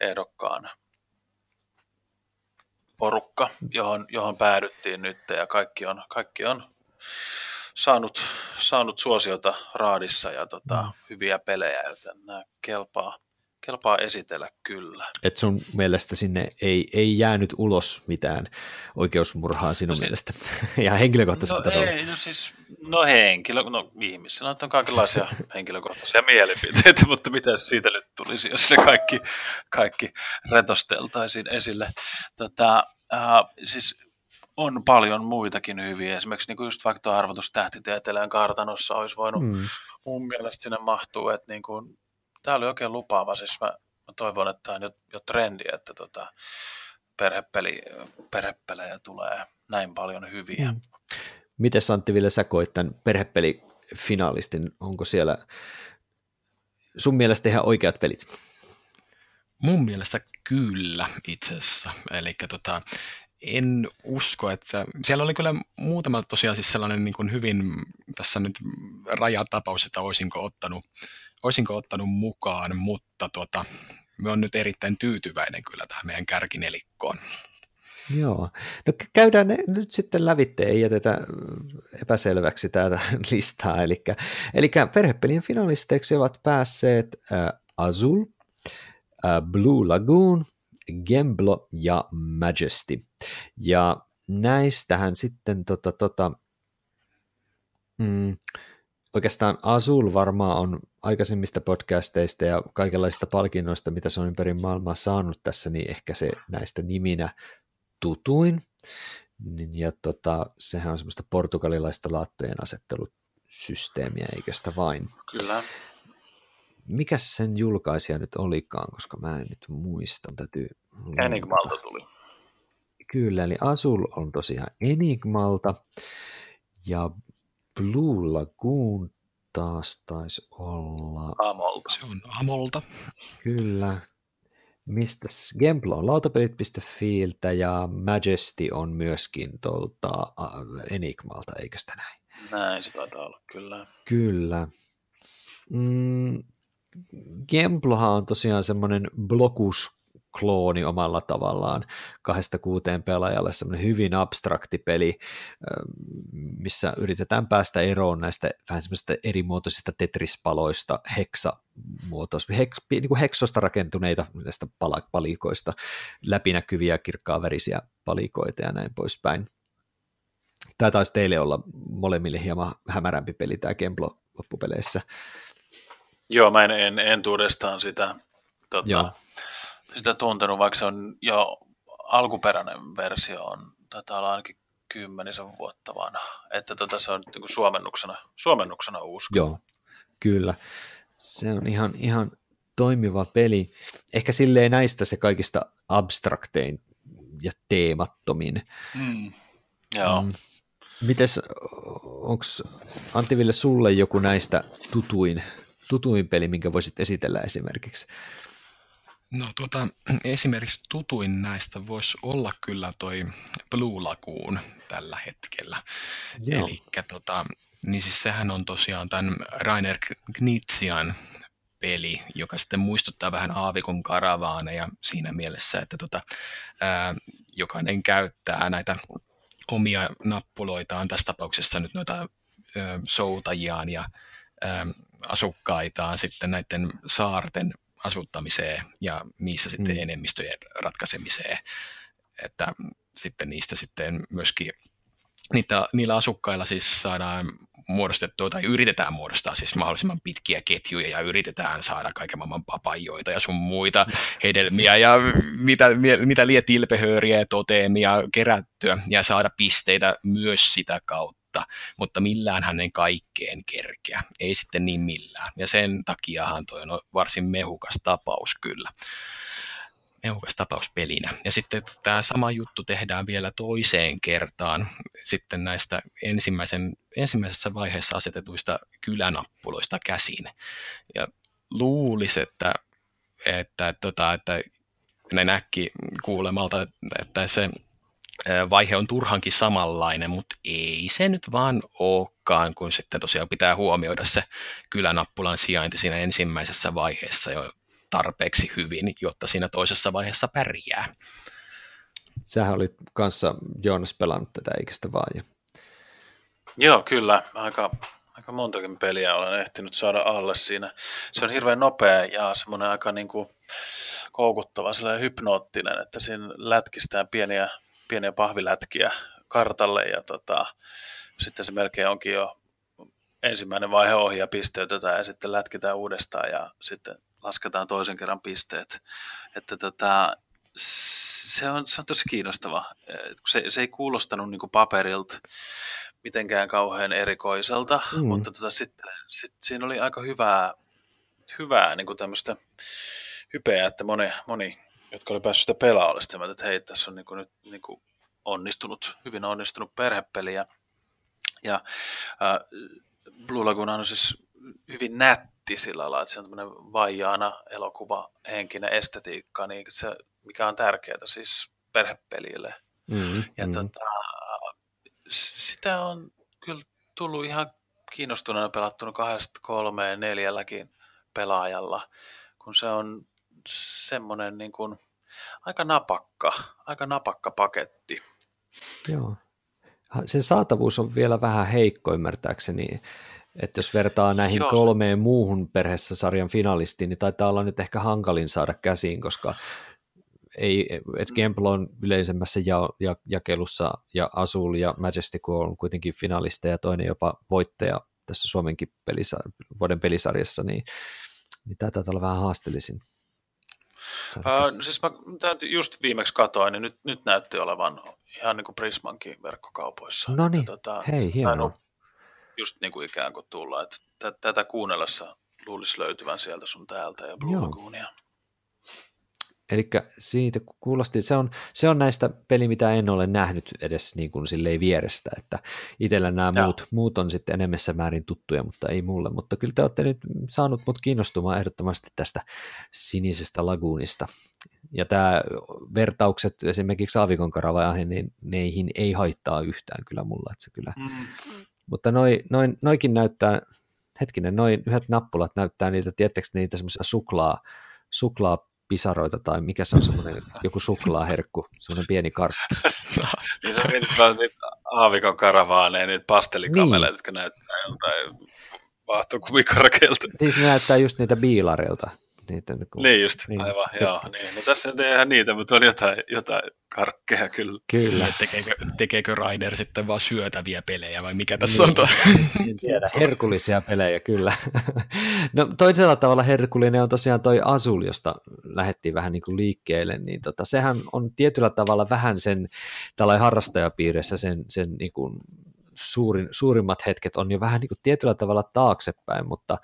S3: ehdokkaan porukka, johon, johon päädyttiin nyt ja kaikki on, kaikki on saanut, saanut suosiota raadissa ja tota, mm. hyviä pelejä, joten nämä kelpaa, kelpaa esitellä kyllä.
S1: Et sun mielestä sinne ei, ei jäänyt ulos mitään oikeusmurhaa sinun no, mielestä, <laughs> ja henkilökohtaisella
S3: no,
S1: tasolla?
S3: Ei, no siis, no henkilö, no ihmisillä on kaikenlaisia <laughs> henkilökohtaisia mielipiteitä, mutta mitä siitä nyt tulisi, jos ne kaikki, kaikki retosteltaisiin esille. Tota, äh, siis on paljon muitakin hyviä. Esimerkiksi niin kuin just vaikka tuo arvotus kartanossa olisi voinut mm. mun mielestä sinne mahtuu, että niin kuin, tämä oli oikein lupaava. Siis mä, mä toivon, että tämä on jo, jo trendi, että tota, perhepeli, perhepelejä tulee näin paljon hyviä. Mm.
S1: Miten Santti Ville sä koit tämän perhepelifinalistin? Onko siellä sun mielestä ihan oikeat pelit?
S2: Mun mielestä kyllä itse asiassa. Eli tota, en usko, että siellä oli kyllä muutama tosiaan siis sellainen niin kuin hyvin tässä nyt rajatapaus, että olisinko ottanut, olisinko ottanut mukaan, mutta tota, me on nyt erittäin tyytyväinen kyllä tähän meidän kärkinelikkoon.
S1: Joo. No käydään ne nyt sitten lävitte, ei jätetä epäselväksi tätä <laughs> listaa. Eli, eli perhepelien finalisteiksi ovat päässeet äh, Azul, äh, Blue Lagoon, Gemblo ja Majesty. Ja näistähän sitten tota, tota, mm, oikeastaan Azul varmaan on aikaisemmista podcasteista ja kaikenlaisista palkinnoista, mitä se on ympäri maailmaa saanut tässä, niin ehkä se näistä niminä tutuin. Niin, ja tota, sehän on semmoista portugalilaista laattojen asettelusysteemiä, eikö sitä vain?
S3: Kyllä
S1: mikä sen julkaisija nyt olikaan, koska mä en nyt muista. Täytyy
S3: Enigmalta tuli.
S1: Kyllä, eli Azul on tosiaan Enigmalta ja Blue Lagoon taas taisi olla...
S3: Amolta.
S2: Se on Amolta.
S1: Kyllä. Mistä Gemplo on lautapelit.fiiltä ja Majesty on myöskin tuolta Enigmalta, eikö sitä näin?
S3: Näin se taitaa olla, kyllä.
S1: Kyllä. Mm, Gemplohan on tosiaan semmoinen blokus klooni omalla tavallaan kahdesta kuuteen pelaajalle, semmoinen hyvin abstrakti peli, missä yritetään päästä eroon näistä vähän semmoisista erimuotoisista tetrispaloista, heksamuotoista, heks, niin kuin heksosta rakentuneita näistä palikoista, läpinäkyviä kirkkaavärisiä palikoita ja näin poispäin. Tämä taisi teille olla molemmille hieman hämärämpi peli tämä Gemplo loppupeleissä.
S3: Joo, mä en, en entuudestaan sitä, tota, sitä tuntenut, vaikka se on jo alkuperäinen versio on, taitaa olla ainakin kymmenisen vuotta vanha, että tota, se on niin suomennuksena, suomennuksena uusi.
S1: Joo, kyllä. Se on ihan, ihan toimiva peli. Ehkä silleen näistä se kaikista abstraktein ja teemattomin.
S3: Mm, joo. Mm.
S1: Mites, onko Antti Ville sulle joku näistä tutuin tutuin peli, minkä voisit esitellä esimerkiksi?
S2: No tuota, esimerkiksi tutuin näistä voisi olla kyllä toi Blue Lagoon tällä hetkellä. Eli tota, niin siis sehän on tosiaan tämän Rainer Knitsian peli, joka sitten muistuttaa vähän aavikon karavaaneja siinä mielessä, että tota, ää, jokainen käyttää näitä omia nappuloitaan, tässä tapauksessa nyt noita ää, soutajiaan ja ää, asukkaitaan sitten näiden saarten asuttamiseen ja niissä sitten mm. enemmistöjen ratkaisemiseen. Että sitten niistä sitten myöskin niitä, niillä asukkailla siis saadaan muodostettua tai yritetään muodostaa siis mahdollisimman pitkiä ketjuja ja yritetään saada kaiken maailman papajoita ja sun muita <laughs> hedelmiä ja mitä, mitä liian tilpehööriä ja toteemia kerättyä ja saada pisteitä myös sitä kautta mutta, mutta millään hänen kaikkeen kerkeä, ei sitten niin millään. Ja sen takiahan toi on varsin mehukas tapaus kyllä mehukas tapaus pelinä. Ja sitten tämä sama juttu tehdään vielä toiseen kertaan sitten näistä ensimmäisen, ensimmäisessä vaiheessa asetetuista kylänappuloista käsin. Ja luulisi, että, että, tota, että näin äkki kuulemalta, että se vaihe on turhankin samanlainen, mutta ei se nyt vaan olekaan, kun sitten tosiaan pitää huomioida se kylänappulan sijainti siinä ensimmäisessä vaiheessa jo tarpeeksi hyvin, jotta siinä toisessa vaiheessa pärjää.
S1: Sähän olit kanssa Joonas pelannut tätä, eikö sitä vaan?
S3: Joo, kyllä. Aika, aika montakin peliä olen ehtinyt saada alle siinä. Se on hirveän nopea ja semmoinen aika niin kuin koukuttava, sellainen hypnoottinen, että siinä lätkistään pieniä, pieniä pahvilätkiä kartalle ja tota, sitten se melkein onkin jo ensimmäinen vaihe ohi ja pisteytetään ja sitten lätkitään uudestaan ja sitten lasketaan toisen kerran pisteet. Että tota, se, on, se on tosi kiinnostava. Se, se ei kuulostanut niin paperilta mitenkään kauhean erikoiselta, mm. mutta tota, sitten sit siinä oli aika hyvää, hyvää niin tämmöistä hypeä, että moni, moni, jotka oli päässyt sitä pelaa, oli sitä että hei, tässä on niin kuin nyt niin kuin onnistunut, hyvin onnistunut perhepeli. Ja, ja äh, Blue Lagoon on siis hyvin nätti sillä lailla, että se on tämmöinen vaijaana elokuva, henkinen estetiikka, niin se, mikä on tärkeää siis perhepelille. Mm, ja mm. Tota, sitä on kyllä tullut ihan kiinnostuneena pelattuna kahdesta kolmeen neljälläkin pelaajalla, kun se on semmoinen niin kuin aika napakka, aika napakka paketti.
S1: Joo. Sen saatavuus on vielä vähän heikko ymmärtääkseni, että jos vertaa näihin Joo. kolmeen muuhun perheessä sarjan finalistiin, niin taitaa olla nyt ehkä hankalin saada käsiin, koska ei, et mm. Gamble on yleisemmässä ja, ja, jakelussa ja Azul ja Majestic on kuitenkin finalista ja toinen jopa voittaja tässä Suomenkin pelisa- vuoden pelisarjassa, niin, niin tämä taitaa olla vähän haasteellisin.
S3: Uh, siis mä just viimeksi katoin, niin nyt, nyt näytti olevan ihan niin kuin Prismankin verkkokaupoissa.
S1: No niin, tota, hei, hienoa.
S3: Just niin kuin ikään kuin tulla, että tätä kuunnellessa luulisi löytyvän sieltä sun täältä ja Blue Lagoonia.
S1: Eli siitä kuulosti, se on, se on näistä peli, mitä en ole nähnyt edes niin kuin silleen vierestä, että itsellä nämä muut, muut on sitten enemmässä määrin tuttuja, mutta ei mulle, mutta kyllä te olette nyt saanut mut kiinnostumaan ehdottomasti tästä sinisestä laguunista. Ja tämä vertaukset esimerkiksi Aavikon karavaahin, niin neihin ei haittaa yhtään kyllä mulla, että se kyllä. Mm. Mutta noi, noin, noikin näyttää, hetkinen, noin yhdet nappulat näyttää niitä, tiettekö niitä semmoisia suklaa, suklaa pisaroita tai mikä se on semmoinen <laughs> joku suklaaherkku, semmoinen pieni karkki. <laughs>
S3: niin sä mietit vaan niitä aavikon karavaaneja, niitä pastelikameleita, niin. jotka näyttää joltain vaahtokumikarkeilta.
S1: Siis ne näyttää just niitä biilareilta.
S3: Niitä, niin, kuin, niin just, niin, aivan, te... joo. Niin. No tässä ei tehdä niitä, mutta on jotain, jotain karkkeja kyllä.
S2: Kyllä. Tekeekö, tekeekö Ryder sitten vaan syötäviä pelejä vai mikä tässä niin,
S1: on? <laughs> En tiedä, herkullisia pelejä kyllä. <laughs> no toisella tavalla herkullinen on tosiaan toi Azul, josta lähdettiin vähän niin kuin liikkeelle, niin tota, sehän on tietyllä tavalla vähän sen tällä harrastajapiirissä sen, sen niin kuin suurin, suurimmat hetket on jo vähän niin kuin tietyllä tavalla taaksepäin, mutta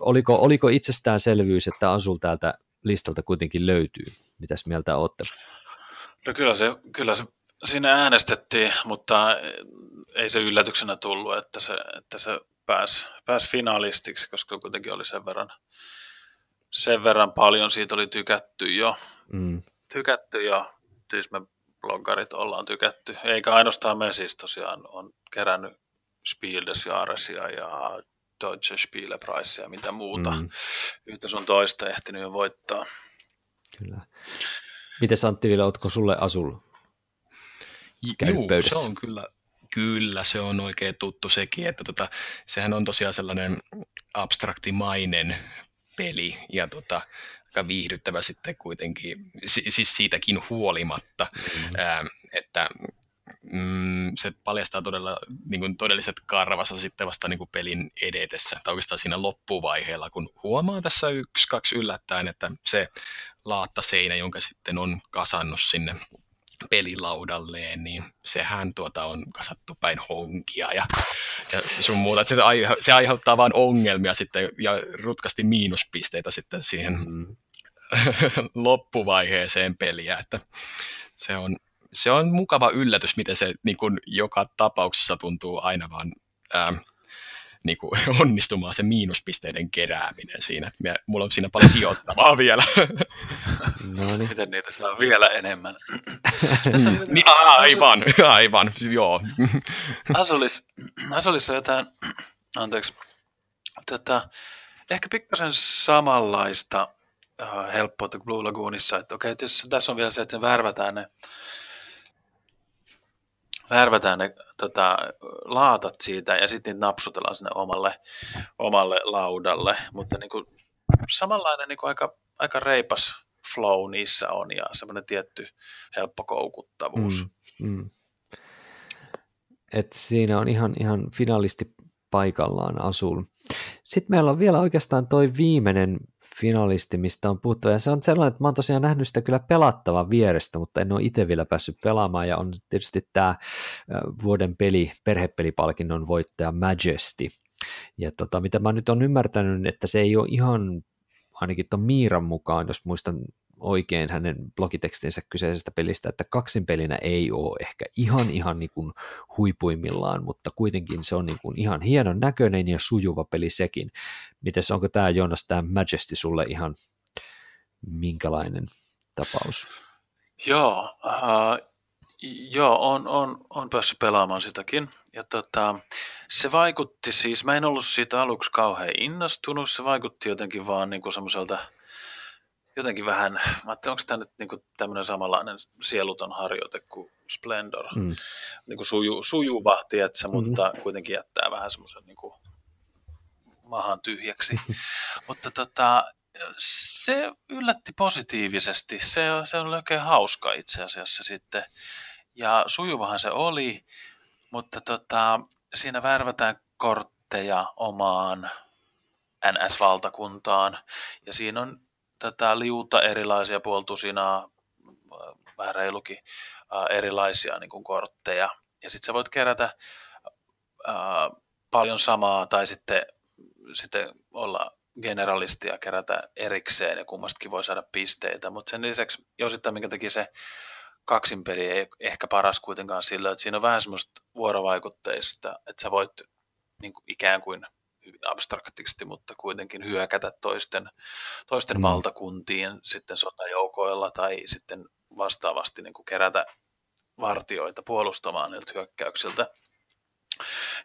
S1: oliko, oliko itsestäänselvyys, että Azul täältä listalta kuitenkin löytyy? Mitäs mieltä olette?
S3: No kyllä se, kyllä se siinä äänestettiin, mutta ei se yllätyksenä tullut, että se, että se pääsi, pääsi finalistiksi, koska kuitenkin oli sen verran, sen verran paljon siitä oli tykätty jo. Mm. Tykätty jo, siis me bloggarit ollaan tykätty. Eikä ainoastaan me siis tosiaan on kerännyt Spiel des Jahresia ja Deutsche Spielepreis ja mitä muuta. Mm. Yhtä sun toista ehtinyt jo voittaa.
S1: Kyllä. Miten Antti vielä, ootko sulle Asul käynyt Juu, pöydässä?
S2: se on kyllä, kyllä, se on oikein tuttu sekin, että tota, sehän on tosiaan sellainen abstraktimainen peli ja tota, aika viihdyttävä sitten kuitenkin, siis siitäkin huolimatta, mm. ää, että mm, se paljastaa todella niin kuin todelliset karvassa sitten vasta niin kuin pelin edetessä, tai oikeastaan siinä loppuvaiheella, kun huomaa tässä yksi, kaksi yllättäen, että se laatta-seinä, jonka sitten on kasannut sinne pelilaudalleen, niin sehän tuota on kasattu päin honkia ja, ja sun muuta. Se, aihe, se aiheuttaa vain ongelmia sitten ja rutkasti miinuspisteitä sitten siihen mm. <laughs> loppuvaiheeseen peliä, että se on, se on mukava yllätys, miten se niin kuin, joka tapauksessa tuntuu aina vaan ää, niin kuin, <laughs> onnistumaan se miinuspisteiden kerääminen siinä. Me, mulla on siinä paljon hiottavaa <laughs> vielä.
S3: No niin. Miten niitä saa vielä enemmän? <laughs>
S2: niin, aivan, aivan, joo.
S3: Asulis, Asulis on jotain, anteeksi, tota, ehkä pikkasen samanlaista uh, helppoutta kuin Blue Lagoonissa, että okei, okay, tässä on vielä se, että sen värvätään ne värvätään ne tota, laatat siitä ja sitten napsutellaan sinne omalle, omalle laudalle. Mutta niin kuin, samanlainen niin kuin aika, aika reipas flow niissä on ja semmoinen tietty helppo koukuttavuus. Mm, mm.
S1: Et siinä on ihan, ihan finalisti paikallaan Asul. Sitten meillä on vielä oikeastaan toi viimeinen finalisti, mistä on puhuttu, ja se on sellainen, että mä oon tosiaan nähnyt sitä kyllä pelattavan vierestä, mutta en ole itse vielä päässyt pelaamaan, ja on tietysti tämä vuoden peli, perhepelipalkinnon voittaja Majesty, ja tota, mitä mä nyt on ymmärtänyt, että se ei ole ihan ainakin tuon Miiran mukaan, jos muistan oikein hänen blogitekstinsä kyseisestä pelistä, että kaksinpelinä ei ole ehkä ihan ihan niin kuin huipuimmillaan, mutta kuitenkin se on niin kuin ihan hienon näköinen ja sujuva peli sekin. Mites onko tämä Jonas, tämä Majesty sulle ihan minkälainen tapaus?
S3: Joo, uh, joo on, on, on päässyt pelaamaan sitäkin. Ja tota, se vaikutti siis, mä en ollut siitä aluksi kauhean innostunut, se vaikutti jotenkin vaan niin kuin semmoiselta jotenkin vähän, mä ajattelin, onko tämä nyt niin tämmöinen samanlainen sieluton harjoite kuin Splendor. Mm. Niin kuin suju, sujuva, tietsä, mm. mutta kuitenkin jättää vähän semmoisen niin kuin mahan tyhjäksi. <laughs> mutta tota, se yllätti positiivisesti. Se, se on oikein hauska itse asiassa sitten. Ja sujuvahan se oli, mutta tota, siinä värvätään kortteja omaan NS-valtakuntaan. Ja siinä on tätä liuta erilaisia puoltusinaa, vähän reilukin erilaisia niin kuin kortteja. Ja sitten sä voit kerätä ää, paljon samaa tai sitten, sitten olla generalisti ja kerätä erikseen ja kummastakin voi saada pisteitä, mutta sen lisäksi osittain minkä takia se kaksinpeli ei ehkä paras kuitenkaan sillä, että siinä on vähän semmoista vuorovaikutteista, että sä voit niin kuin ikään kuin abstraktisti, mutta kuitenkin hyökätä toisten, toisten mm. valtakuntiin sitten sotajoukoilla tai sitten vastaavasti niin kuin kerätä vartioita puolustamaan niiltä hyökkäyksiltä.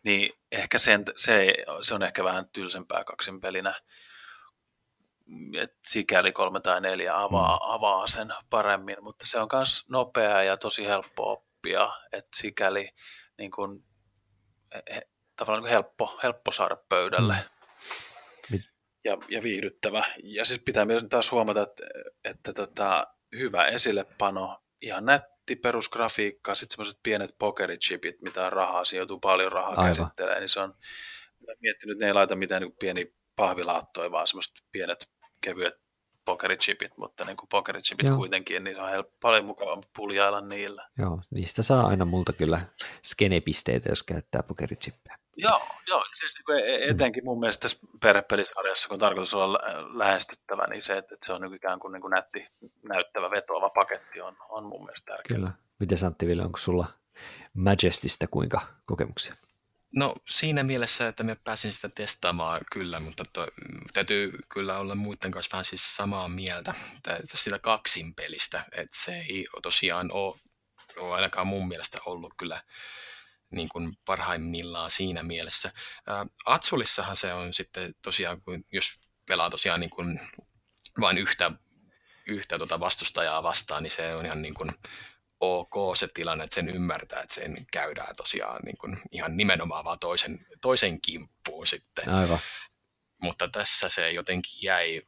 S3: Niin ehkä sen, se, se on ehkä vähän tylsempää kaksin pelinä. Et sikäli kolme tai neljä avaa, mm. avaa sen paremmin, mutta se on myös nopea ja tosi helppo oppia, että sikäli niin kun, tavallaan niin helppo, helppo saada pöydälle mm. ja, ja viihdyttävä. Ja siis pitää myös taas huomata, että, että tota, hyvä esillepano, ihan nätti perusgrafiikka, sitten semmoiset pienet pokerichipit, mitä on rahaa, siinä joutuu paljon rahaa Aivan. käsittelemään, niin se on, miettinyt, että ne ei laita mitään niin pieni pahvilaattoja, vaan semmoiset pienet kevyet pokerichipit, mutta niin kuin pokerichipit Joo. kuitenkin, niin on helppo, paljon mukavampi puljailla niillä.
S1: Joo, niistä saa aina multa kyllä skenepisteitä, jos käyttää pokerichippejä.
S3: Joo, joo siis niin kuin etenkin mun mielestä tässä perhepelisarjassa, kun tarkoitus olla lähestyttävä, niin se, että se on niin ikään kuin, niin kuin nätti, näyttävä, vetoava paketti on, on mun mielestä tärkeää.
S1: Kyllä. Miten Santti Ville, onko sulla Majestista kuinka kokemuksia?
S2: No siinä mielessä, että me pääsin sitä testaamaan kyllä, mutta to, täytyy kyllä olla muiden kanssa vähän siis samaa mieltä sitä kaksin pelistä, että se ei tosiaan ole, ole ainakaan mun mielestä ollut kyllä niin kuin parhaimmillaan siinä mielessä. Ää, Atsulissahan se on sitten tosiaan, kun jos pelaa tosiaan niin kuin vain yhtä, yhtä tuota vastustajaa vastaan, niin se on ihan niin kuin ok se tilanne, että sen ymmärtää, että sen käydään tosiaan niin kuin ihan nimenomaan vaan toisen, toisen kimppuun sitten.
S1: Aivan.
S2: Mutta tässä se jotenkin jäi,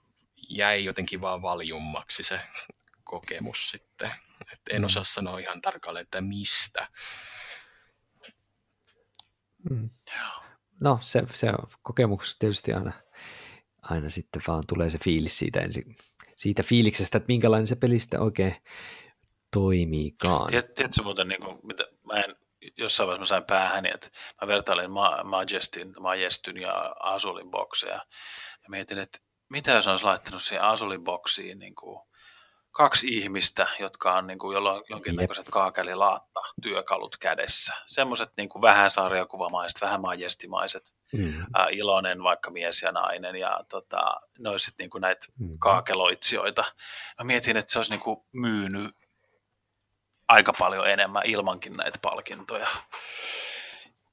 S2: jäi jotenkin vaan valjummaksi se kokemus sitten. Et en mm. osaa sanoa ihan tarkalleen, että mistä.
S1: Mm. No se, se on kokemuksessa tietysti aina, aina sitten vaan tulee se fiilis siitä ensin, siitä fiiliksestä, että minkälainen se pelistä oikein toimiikaan.
S3: Tiedät, tiedätkö muuten, niin kuin, mitä, mä en, jossain vaiheessa mä sain päähäni, että mä vertailin Ma- Majestin, Majestyn ja Azulin bokseja ja mietin, että mitä jos olisi laittanut siihen Azulin boksiin niin kuin kaksi ihmistä, jotka on niin kuin, jolla on jonkinnäköiset kaakelilaatta työkalut kädessä. Semmoiset niin kuin vähän sarjakuvamaiset, vähän majestimaiset. Mm. Ä, iloinen vaikka mies ja nainen ja tota, ne olisi niin kuin näitä mm. kaakeloitsijoita. Mä mietin, että se olisi niin kuin myynyt aika paljon enemmän ilmankin näitä palkintoja.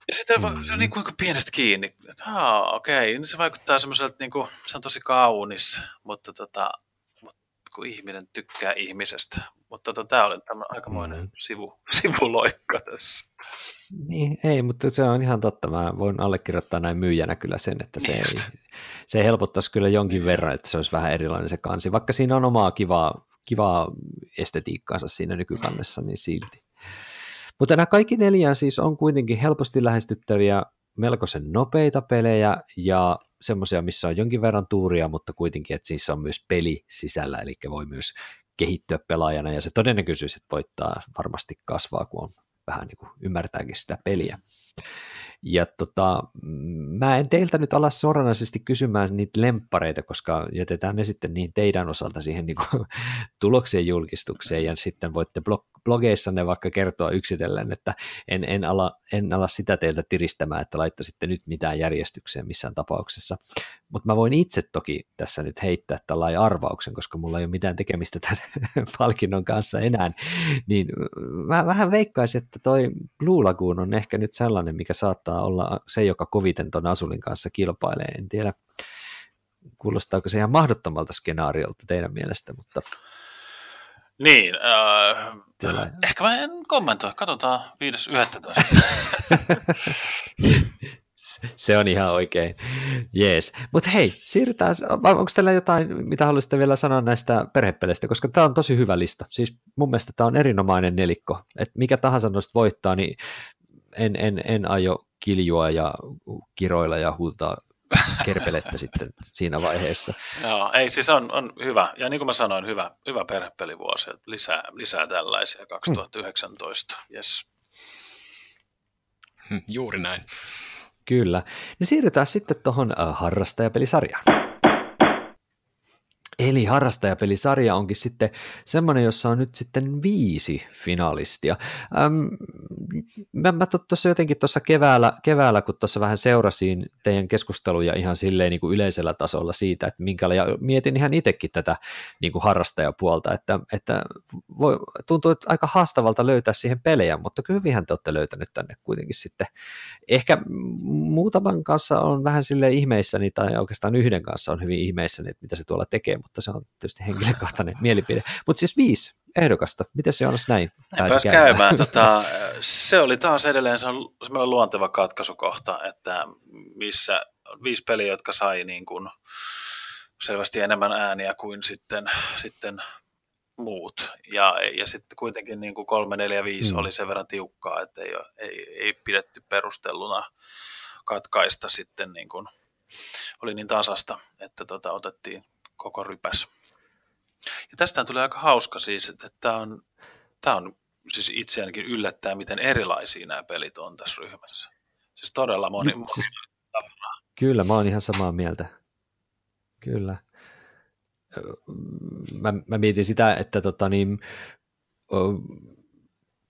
S3: Ja sitten mm. se niin kuin pienestä kiinni, että okei, okay. niin se vaikuttaa semmoiselta, niin kuin, se on tosi kaunis, mutta tota, kun ihminen tykkää ihmisestä. Mutta tota, tämä oli tämä aikamoinen mm. sivu, <laughs> sivuloikka tässä.
S1: Niin, ei, mutta se on ihan totta. Mä voin allekirjoittaa näin myyjänä kyllä sen, että se, ei, se helpottaisi kyllä jonkin verran, että se olisi vähän erilainen se kansi. Vaikka siinä on omaa kivaa, kivaa estetiikkaansa siinä nykykannessa, niin silti. Mutta nämä kaikki neljä siis on kuitenkin helposti lähestyttäviä, melkoisen nopeita pelejä ja semmoisia, missä on jonkin verran tuuria, mutta kuitenkin, että siinä on myös peli sisällä, eli voi myös kehittyä pelaajana ja se todennäköisyys, että voittaa varmasti kasvaa, kun on vähän niin kuin ymmärtääkin sitä peliä. Tota, mä en teiltä nyt ala suoranaisesti kysymään niitä lemppareita, koska jätetään ne sitten niin teidän osalta siihen niin kuin, <laughs> tuloksien julkistukseen, ja sitten voitte blog, blogeissanne vaikka kertoa yksitellen, että en, en, ala, en ala sitä teiltä tiristämään, että laittaisitte nyt mitään järjestykseen missään tapauksessa. Mutta mä voin itse toki tässä nyt heittää tällainen arvauksen, koska mulla ei ole mitään tekemistä tämän <laughs> palkinnon kanssa enää, niin mä vähän veikkaisin, että toi Blue Lagoon on ehkä nyt sellainen, mikä saattaa olla se, joka koviten ton Asulin kanssa kilpailee. En tiedä, kuulostaako se ihan mahdottomalta skenaariolta teidän mielestä, mutta
S3: niin, äh, Tällä... ehkä mä en kommentoi, katsotaan 5.11.
S1: Se on ihan oikein. Jees. Mutta hei, siirrytään. Onko teillä jotain, mitä haluaisitte vielä sanoa näistä perhepeleistä, koska tämä on tosi hyvä lista. Siis mun mielestä tämä on erinomainen nelikko. Et mikä tahansa noista voittaa, niin en, en, en aio kiljua ja kiroilla ja huutaa kerpelettä sitten siinä vaiheessa.
S3: Joo, ei siis on, on hyvä, ja niin kuin mä sanoin, hyvä, hyvä perhepelivuosi, lisää, lisää tällaisia 2019, hmm. yes.
S2: Juuri näin.
S1: Kyllä. Niin siirrytään sitten tuohon äh, harrastajapelisarjaan. Eli harrastajapelisarja onkin sitten semmoinen, jossa on nyt sitten viisi finalistia. Mä, mä tuossa jotenkin tuossa keväällä, keväällä, kun tuossa vähän seurasin teidän keskusteluja ihan silleen niin kuin yleisellä tasolla siitä, että minkälaisia, ja mietin ihan itsekin tätä niin kuin harrastajapuolta, että, että voi, tuntuu että aika haastavalta löytää siihen pelejä, mutta kyllä hyvinhän te olette löytänyt tänne kuitenkin sitten. Ehkä muutaman kanssa on vähän sille ihmeissäni, tai oikeastaan yhden kanssa on hyvin ihmeissäni, että mitä se tuolla tekee, mutta se on tietysti henkilökohtainen mielipide. Mutta siis viisi ehdokasta, miten se on näin?
S3: Pääsi käymään. käymään. <laughs> Tota, se oli taas edelleen se on semmoinen luonteva katkaisukohta, että missä viisi peliä, jotka sai niin kuin selvästi enemmän ääniä kuin sitten, sitten muut. Ja, ja sitten kuitenkin niin kuin 3, 4, 5 mm. oli sen verran tiukkaa, että ei, ei, ei pidetty perustelluna katkaista sitten niin kuin, oli niin tasasta, että tota, otettiin koko rypäs. Ja tästä tulee aika hauska siis, että tämä on, tämä on siis itseäänkin yllättää, miten erilaisia nämä pelit on tässä ryhmässä. Siis todella moni. Siis,
S1: kyllä, mä oon ihan samaa mieltä. Kyllä. Mä, mä mietin sitä, että tota niin,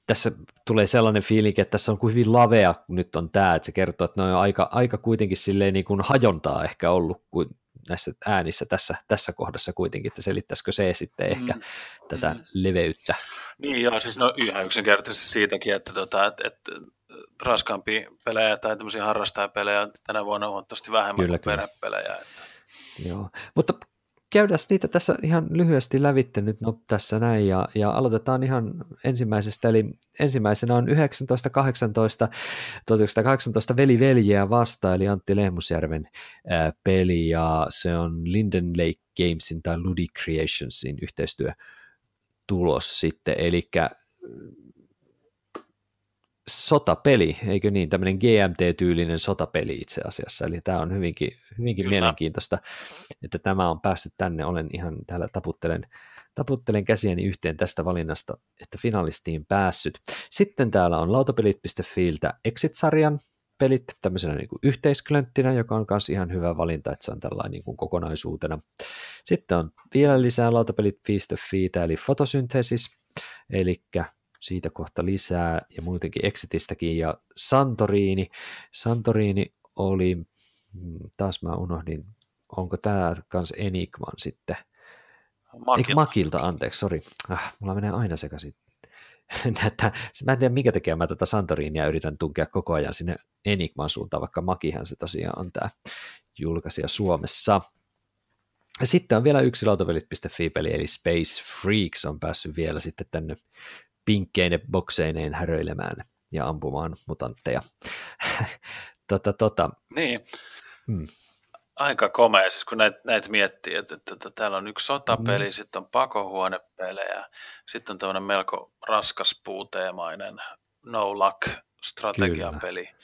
S1: tässä tulee sellainen fiilinki, että tässä on kuin hyvin lavea, kun nyt on tämä, että se kertoo, että ne on aika, aika kuitenkin silleen niin kuin hajontaa ehkä ollut kuin näissä äänissä tässä, tässä kohdassa kuitenkin, että selittäisikö se sitten ehkä mm. tätä mm. leveyttä.
S3: Niin joo, siis no ihan yksinkertaisesti siitäkin, että, tota, että, että raskaampia pelejä tai tämmöisiä harrastajapelejä tänä vuonna on huomattavasti vähemmän kyllä, kuin perhepelejä. Että...
S1: Joo, mutta käydään niitä tässä ihan lyhyesti lävitte nyt no, tässä näin ja, ja aloitetaan ihan ensimmäisestä, eli ensimmäisenä on 1918, 1918 Veli Veljeä vasta, eli Antti Lehmusjärven ää, peli ja se on Linden Lake Gamesin tai Ludi Creationsin yhteistyö tulos sitten, eli sotapeli, eikö niin, tämmöinen GMT-tyylinen sotapeli itse asiassa, eli tämä on hyvinkin, hyvinkin mielenkiintoista, että tämä on päässyt tänne, olen ihan täällä taputtelen, taputtelen käsiäni yhteen tästä valinnasta, että finalistiin päässyt. Sitten täällä on lautapelit.fiiltä Exit-sarjan pelit tämmöisenä niin kuin yhteisklönttinä, joka on myös ihan hyvä valinta, että se on tällainen niin kuin kokonaisuutena. Sitten on vielä lisää lautapelit.fiiltä, eli fotosyntesis, eli siitä kohta lisää ja muutenkin Exitistäkin ja Santorini. Santorini oli, mm, taas mä unohdin, onko tämä kans Enigman sitten? Makilta. Eikö Makilta, anteeksi, sori. Ah, mulla menee aina sekaisin. <laughs> Näyttää, mä en tiedä mikä tekee mä tätä Santorinia yritän tunkea koko ajan sinne Enigman suuntaan, vaikka Makihan se tosiaan on tämä julkaisija Suomessa. Ja sitten on vielä yksi lautapelit.fi-peli, eli Space Freaks on päässyt vielä sitten tänne pinkkeine bokseineen häröilemään ja ampumaan mutantteja. <laughs> tota, tota.
S3: Niin. Hmm. Aika komea, siis kun näitä, näitä miettii, että, että, että täällä on yksi sotapeli, mm. sitten on pakohuonepelejä, sitten on tämmöinen melko raskas puuteemainen no luck strategiapeli. Kyllä.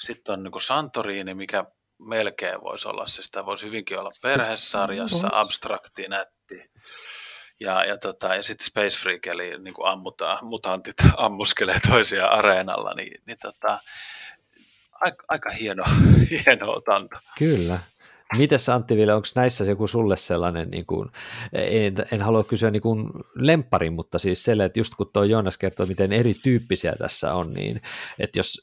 S3: Sitten on niin Santorini, mikä melkein voisi olla, siis tämä voisi hyvinkin olla perhesarjassa, abstrakti, nätti. Ja, ja, tota, ja sitten Space Freak, eli niin kuin ammutaan, mutantit <laughs> ammuskelee toisia areenalla, niin, niin tota, aika, aika hieno, <laughs> hieno otanto.
S1: Kyllä. Mites Antti Ville, onko näissä joku sulle sellainen, niin kuin, en, en halua kysyä niin kuin lempparin, mutta siis sellainen, että just kun tuo Joonas kertoo, miten erityyppisiä tässä on, niin että jos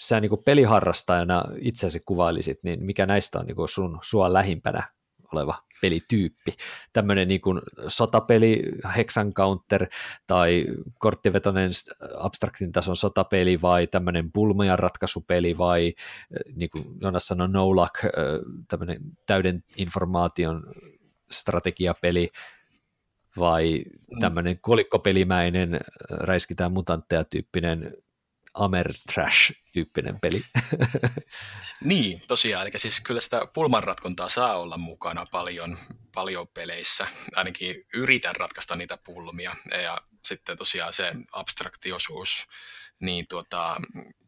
S1: sä niin kuin peliharrastajana itseäsi kuvailisit, niin mikä näistä on niin kuin sun sua lähimpänä oleva pelityyppi. Tämmöinen niin kuin sotapeli, Hexan Counter tai korttivetoinen abstraktin tason sotapeli vai tämmöinen pulmajan ratkaisupeli vai niin kuin Jonas sanoi, no luck, tämmöinen täyden informaation strategiapeli vai mm. tämmöinen kolikkopelimäinen räiskitään mutantteja tyyppinen Amer-trash-tyyppinen peli. <laughs>
S2: niin, tosiaan. Eli siis kyllä sitä pulmanratkontaa saa olla mukana paljon, paljon peleissä. Ainakin yritän ratkaista niitä pulmia. Ja sitten tosiaan se abstraktiosuus, niin tuota,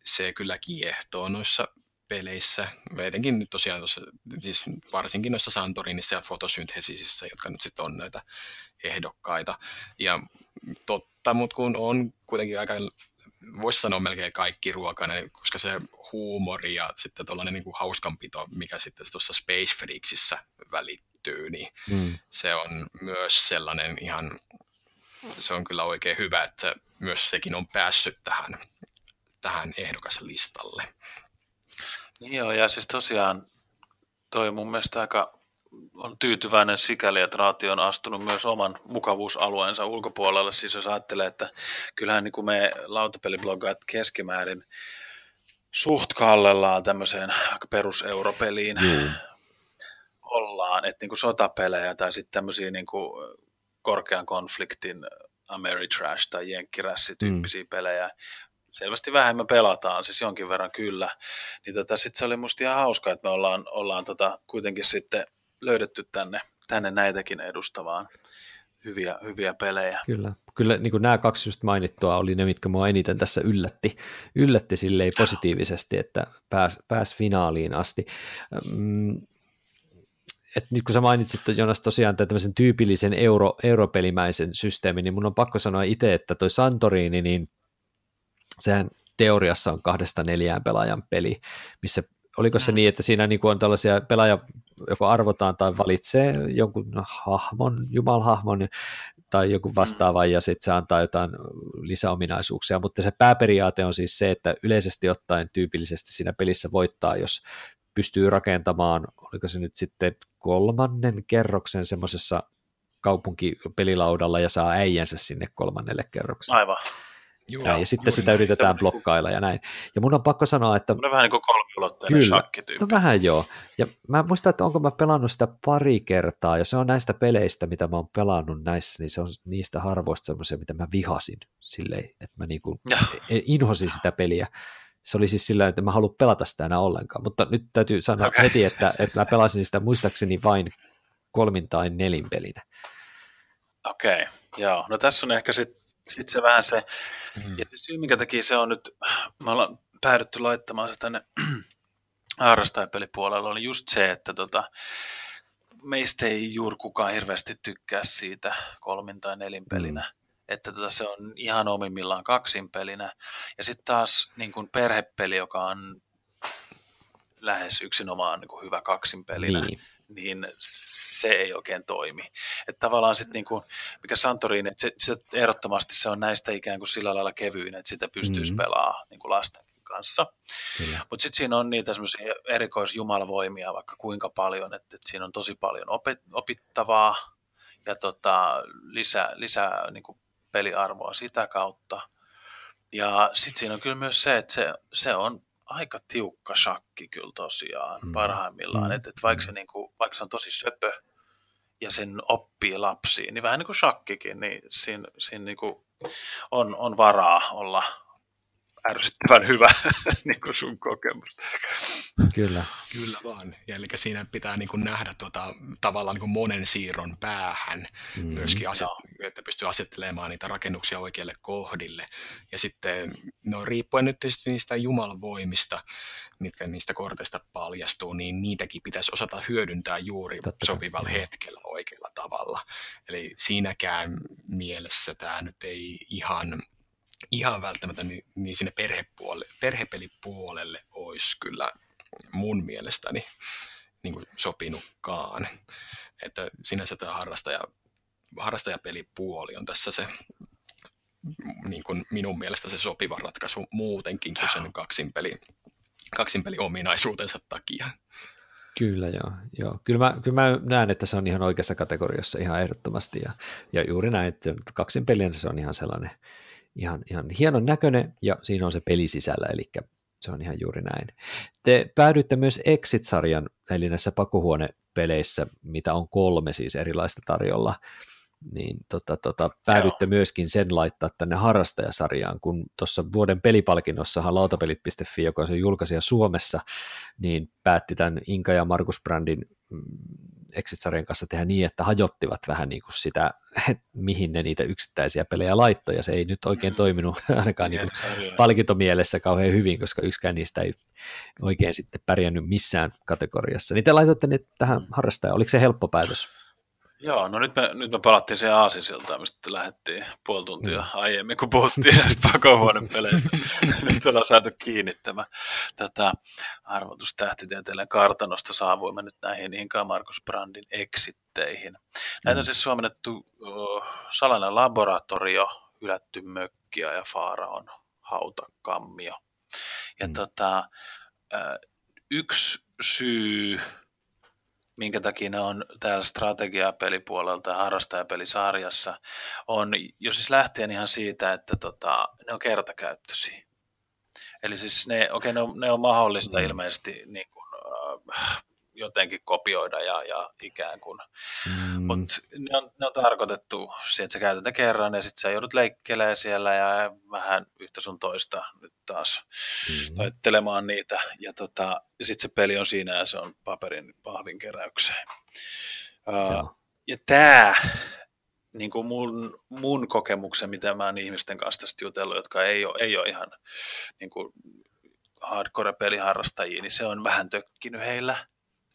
S2: se kyllä kiehtoo noissa peleissä, etenkin nyt tosiaan tuossa, siis varsinkin noissa Santorinissa ja fotosynteesisissä, jotka nyt sitten on näitä ehdokkaita. Ja totta, mutta kun on kuitenkin aika voisi sanoa melkein kaikki ruokainen, koska se huumori ja sitten tuollainen niin kuin hauskanpito, mikä sitten tuossa Space Freaksissä välittyy, niin mm. se on myös sellainen ihan, se on kyllä oikein hyvä, että myös sekin on päässyt tähän, tähän ehdokaslistalle.
S3: Niin joo, ja siis tosiaan toi mun mielestä aika on tyytyväinen sikäli, että Raati on astunut myös oman mukavuusalueensa ulkopuolelle. Siis jos ajattelee, että kyllähän niin kuin me lautapelibloggaat keskimäärin suht kallellaan tämmöiseen peruseuropeliin mm. ollaan, että niin kuin sotapelejä tai sitten tämmöisiä niin kuin korkean konfliktin Ameritrash tai Jenkkirässi-tyyppisiä mm. pelejä selvästi vähemmän pelataan, siis jonkin verran kyllä. Niin tota, sitten se oli musta ihan hauska, että me ollaan, ollaan tota, kuitenkin sitten löydetty tänne, tänne näitäkin edustavaan hyviä, hyviä pelejä.
S1: Kyllä, kyllä niin kuin nämä kaksi just mainittua oli ne, mitkä mua eniten tässä yllätti, yllätti silleen positiivisesti, että pääs, pääs finaaliin asti. Mm, et nyt kun sä mainitsit Jonas tosiaan tämmöisen tyypillisen euro, europelimäisen systeemin, niin mun on pakko sanoa itse, että toi Santorini, niin sehän teoriassa on kahdesta neljään pelaajan peli, missä oliko se mm. niin, että siinä niin on tällaisia pelaaja, joko arvotaan tai valitsee jonkun hahmon, jumalhahmon tai joku mm. vastaava ja sitten se antaa jotain lisäominaisuuksia, mutta se pääperiaate on siis se, että yleisesti ottaen tyypillisesti siinä pelissä voittaa, jos pystyy rakentamaan, oliko se nyt sitten kolmannen kerroksen semmoisessa kaupunkipelilaudalla ja saa äijänsä sinne kolmannelle kerrokselle.
S3: Aivan.
S1: Joo, näin, ja sitten sitä näin. yritetään blokkailla ja näin. Ja mun on pakko sanoa, että...
S3: On vähän niin kuin kolmiulotteinen kyllä, shakkityyppi.
S1: No vähän joo. Ja mä muistan, että onko mä pelannut sitä pari kertaa, ja se on näistä peleistä, mitä mä oon pelannut näissä, niin se on niistä harvoista semmoisia, mitä mä vihasin silleen, että mä niinku e- inhosin sitä peliä. Se oli siis sillä että mä haluan pelata sitä enää ollenkaan, mutta nyt täytyy sanoa okay. heti, että, että mä pelasin sitä muistaakseni vain kolmin tai nelin pelinä.
S3: Okei, okay, joo. No tässä on ehkä sitten sitten se vähän se, mm. ja se syy, minkä takia se on nyt, me ollaan päädytty laittamaan se tänne <clears throat> harrastajapelipuolelle, oli just se, että tota, meistä ei juuri kukaan hirveästi tykkää siitä kolmin tai nelinpelinä. Mm. Että tota, se on ihan omimmillaan kaksinpelinä. Ja sitten taas niin kun perhepeli, joka on lähes yksinomaan niin kuin hyvä kaksinpelinä, niin. Niin se ei oikein toimi. Että tavallaan sitten niin kuin, mikä Santorin, että se, se, ehdottomasti se on näistä ikään kuin sillä lailla kevyin, että sitä pystyisi mm-hmm. pelaamaan niin kuin lasten kanssa. Mutta sitten siinä on niitä semmoisia erikoisjumalavoimia vaikka kuinka paljon, että, että siinä on tosi paljon opet, opittavaa ja tota, lisää, lisää niin kuin peliarvoa sitä kautta. Ja sitten siinä on kyllä myös se, että se, se on aika tiukka shakki kyllä tosiaan mm. parhaimmillaan. Mm. Että et vaikka, se, niin kuin, vaikka se on tosi söpö ja sen oppii lapsiin, niin vähän niin kuin shakkikin, niin siinä, siinä niin kuin on, on varaa olla ärsyttävän hyvä, <laughs> niin kuin sun kokemus.
S1: Kyllä.
S2: Kyllä vaan. Ja eli siinä pitää niin kuin nähdä tuota, tavallaan niin kuin monen siirron päähän mm, myöskin, aset, että pystyy asettelemaan niitä rakennuksia oikeille kohdille. Ja sitten, no riippuen nyt tietysti niistä jumalvoimista, mitkä niistä korteista paljastuu, niin niitäkin pitäisi osata hyödyntää juuri Totta sopivalla kai. hetkellä oikealla tavalla. Eli siinäkään mielessä tämä nyt ei ihan ihan välttämättä niin, niin sinne perhepuolelle, perhepelipuolelle olisi kyllä mun mielestäni niin kuin sopinutkaan. Että sinänsä tämä harrastaja, harrastajapelipuoli on tässä se niin kuin minun mielestä se sopiva ratkaisu muutenkin kuin sen kaksinpeli, kaksinpeli ominaisuutensa takia.
S1: Kyllä joo. joo. Kyllä, mä, kyllä mä näen, että se on ihan oikeassa kategoriassa ihan ehdottomasti ja, ja juuri näin, että kaksin peliä se on ihan sellainen ihan, ihan hienon näköinen ja siinä on se peli sisällä, eli se on ihan juuri näin. Te päädyitte myös Exit-sarjan, eli näissä pakohuonepeleissä, mitä on kolme siis erilaista tarjolla, niin tota, tota, päädyitte Joo. myöskin sen laittaa tänne harrastajasarjaan, kun tuossa vuoden pelipalkinnossahan lautapelit.fi, joka on se julkaisija Suomessa, niin päätti tämän Inka ja Markus Brandin Exit-sarjan kanssa tehdä niin, että hajottivat vähän niin kuin sitä, <laughs> mihin ne niitä yksittäisiä pelejä laittoi, ja se ei nyt oikein toiminut <laughs> ainakaan niin kuin palkintomielessä kauhean hyvin, koska yksikään niistä ei oikein sitten pärjännyt missään kategoriassa. Niin te laitoitte ne tähän harrastajaan, oliko se helppo päätös?
S3: Joo, no nyt me, nyt me palattiin siihen Aasisiltaan, mistä lähdettiin puoli tuntia mm. aiemmin, kun puhuttiin <laughs> näistä pakohuoneen peleistä. <laughs> nyt ollaan saatu kiinni tämä tätä arvotustähtitieteellinen kartanosta saavuimme nyt näihin Inka Markus Brandin eksitteihin. Näitä mm. on siis suomennettu uh, salainen laboratorio, hylätty mökkiä ja Faaraon hautakammio. Ja mm. tota, uh, yksi syy minkä takia ne on täällä strategiapelipuolelta ja harrastajapelisarjassa, on jo siis lähtien ihan siitä, että tota, ne on kertakäyttöisiä. Eli siis ne, okay, ne, on, ne on mahdollista mm. ilmeisesti niin kuin, äh, jotenkin kopioida ja, ja ikään kuin. Mm. Mutta ne on, ne on tarkoitettu siihen, että sä käytät ne kerran ja sitten sä joudut leikkelemään siellä ja vähän yhtä sun toista nyt taas mm. taittelemaan niitä. Ja, tota, ja sitten se peli on siinä ja se on paperin pahvin keräykseen. Uh, ja tämä niin kuin mun, mun kokemuksen, mitä mä oon ihmisten kanssa tästä jutellut, jotka ei ole, ei ole ihan niin kuin hardcore-peliharrastajia, niin se on vähän tökkinyt heillä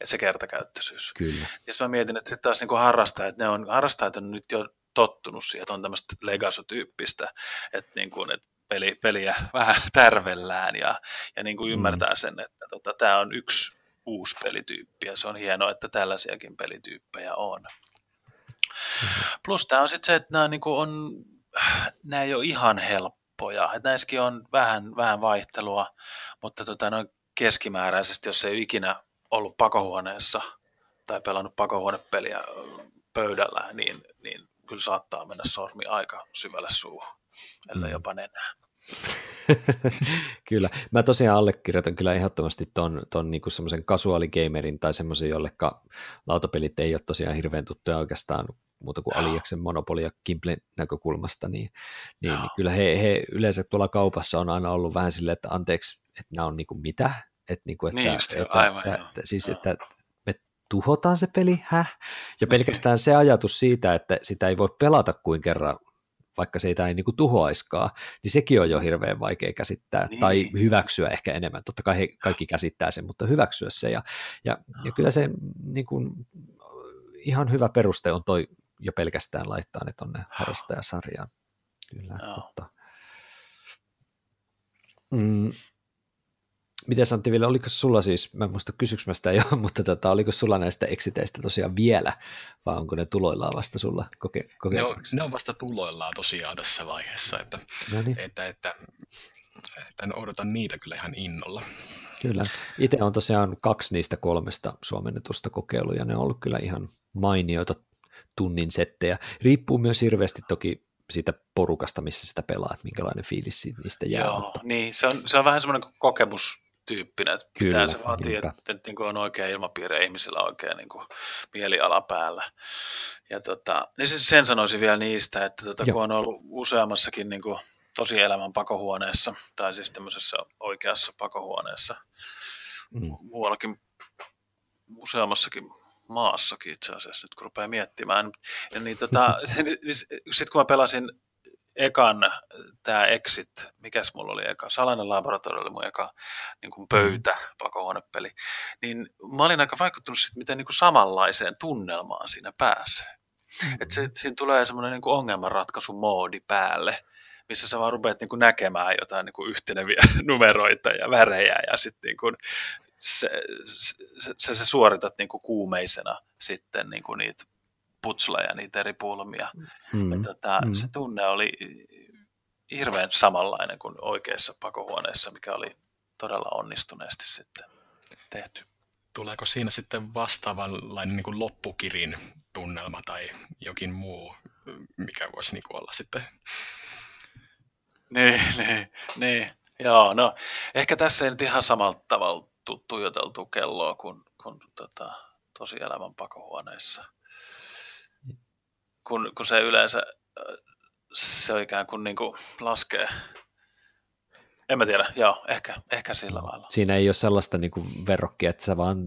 S3: se kertakäyttöisyys.
S1: Kyllä.
S3: Ja sitten mä mietin, että sitten taas niin kuin harrastajat, ne on, harrastajat on nyt jo tottunut siihen, että on tämmöistä legaso-tyyppistä, että, niin kuin, että peli, peliä <laughs> vähän tärvellään ja, ja niin kuin mm. ymmärtää sen, että tota, tämä on yksi uusi pelityyppi ja se on hienoa, että tällaisiakin pelityyppejä on. Mm-hmm. Plus tämä on sitten se, että nämä, niin kuin on, nämä ei ole ihan helppoja, että näissäkin on vähän, vähän vaihtelua, mutta tota, noin keskimääräisesti, jos ei ikinä ollut pakohuoneessa tai pelannut pakohuonepeliä pöydällä, niin, niin kyllä saattaa mennä sormi aika syvälle suuhun, ellei mm. jopa nenää. <laughs>
S1: kyllä. Mä tosiaan allekirjoitan kyllä ehdottomasti ton, ton niinku semmoisen kasuaaligamerin tai semmoisen, jolleka lautapelit ei ole tosiaan hirveän tuttuja oikeastaan muuta kuin Aliaksen Monopoly ja Kimplen näkökulmasta, niin, niin, niin kyllä he, he yleensä tuolla kaupassa on aina ollut vähän silleen, että anteeksi, että nämä on niinku mitä, että, niin kuin, että, niin just, että, aivan, sä, että, siis, että me tuhotaan se peli, häh? Ja niin. pelkästään se ajatus siitä, että sitä ei voi pelata kuin kerran, vaikka se ei, niin kuin tuhoaiskaa, niin sekin on jo hirveän vaikea käsittää, niin. tai hyväksyä ehkä enemmän. Totta kai he kaikki käsittää sen, mutta hyväksyä se. Ja, ja, ja kyllä se niin kuin, ihan hyvä peruste on toi jo pelkästään laittaa ne tuonne harrastajasarjaan. Kyllä, mutta... Mm, Miten Santti vielä, oliko sulla siis, mä en muista kysyks mä sitä jo, <laughs> mutta tota, oliko sulla näistä exiteistä tosiaan vielä, vai onko ne tuloillaan vasta sulla koke, koke-
S2: ne, on, ne on vasta tuloillaan tosiaan tässä vaiheessa, että, no niin. että, että, että en odota niitä kyllä ihan innolla.
S1: Kyllä. Itse on tosiaan kaksi niistä kolmesta suomennetusta kokeiluja, ne on ollut kyllä ihan mainioita tunnin settejä. Riippuu myös hirveästi toki siitä porukasta, missä sitä pelaat, minkälainen fiilis niistä jää. Joo,
S3: mutta... niin, se on, se on vähän semmoinen kokemus tyyppinen, että
S1: Kyllä,
S3: pitää se vaatii, että, että niin kuin on oikea ilmapiiri ja ihmisillä on oikein niin kuin mieliala päällä. Ja tota, niin se- sen sanoisin vielä niistä, että tota,
S1: Joo.
S3: kun on ollut useammassakin niin kuin tosielämän pakohuoneessa, tai siis tämmöisessä oikeassa pakohuoneessa,
S1: Mm.
S3: muuallakin useammassakin maassakin itse asiassa, nyt kun rupeaa miettimään. Ja niin tota, <laughs> sitten kun mä pelasin ekan, tämä Exit, mikäs mulla oli eka, Salainen laboratorio oli mun eka niin kuin pöytä, pakohuonepeli, niin mä olin aika vaikuttunut siitä, miten niin kuin samanlaiseen tunnelmaan siinä pääsee. Että se, siinä tulee semmoinen niin ongelmanratkaisumoodi päälle, missä sä vaan rupeat niin kuin näkemään jotain niin kuin yhteneviä <laughs> numeroita ja värejä ja sitten niin kuin se, se, se, se suoritat niin kuin kuumeisena sitten niin kuin niitä putsleja, niitä eri pulmia.
S1: Mm.
S3: Ja tota,
S1: Mm.
S3: Se tunne oli hirveän samanlainen kuin oikeassa pakohuoneessa, mikä oli todella onnistuneesti sitten tehty.
S2: Tuleeko siinä sitten vastaavanlainen niin kuin loppukirin tunnelma tai jokin muu, mikä voisi niin kuin olla sitten?
S3: Niin, niin, niin. Joo, no ehkä tässä ei nyt ihan samalla tavalla tu- tuijoteltu kelloa kuin, kuin tota, tosielämän pakohuoneessa. Kun, kun se yleensä äh, se ikään kuin, niin kuin laskee. En mä tiedä, joo, ehkä, ehkä sillä lailla.
S1: Siinä ei ole sellaista niin kuin verrokkia, että sä vaan,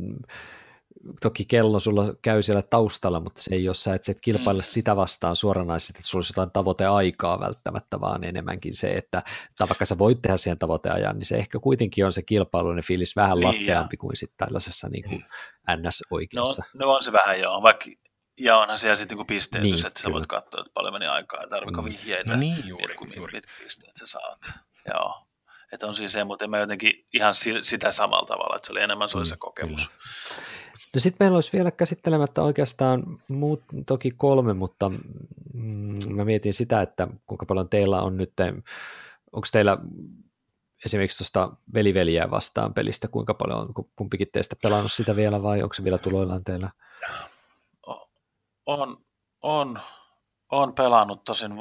S1: toki kello sulla käy siellä taustalla, mutta se ei ole sä, sä et kilpaile
S3: Mm.
S1: sitä vastaan suoranaisesti, että sulla olisi jotain tavoiteaikaa välttämättä, vaan enemmänkin se, että tai vaikka sä voit tehdä siihen tavoiteajan, niin se ehkä kuitenkin on se kilpailullinen fiilis vähän
S3: Niin,
S1: latteampi kuin sitten tällaisessa niin kuin
S3: No,
S1: NS-oikeassa.
S3: no on se vähän joo, vaikka ja onhan siellä sitten niinku pisteytys,
S1: Niin,
S3: että sä
S1: kyllä.
S3: voit katsoa, että paljon meni aikaa ja tarviko
S1: Mm.
S3: vihjeitä.
S2: No niin, juuri,
S3: mitkä, mit-
S2: juuri.
S3: mitkä pisteet sä saat. Joo. Että on siis se, mutta en mä jotenkin ihan si- sitä samalla tavalla, että se oli enemmän se, oli se
S1: Mm,
S3: kokemus.
S1: No sitten meillä olisi vielä käsittelemättä oikeastaan muut, toki kolme, mutta mm, mä mietin sitä, että kuinka paljon teillä on nyt, onko teillä esimerkiksi tuosta veliveliä vastaan pelistä, kuinka paljon on kumpikin teistä pelannut sitä vielä vai onko se vielä tuloillaan teillä?
S3: On, on, on pelannut tosin,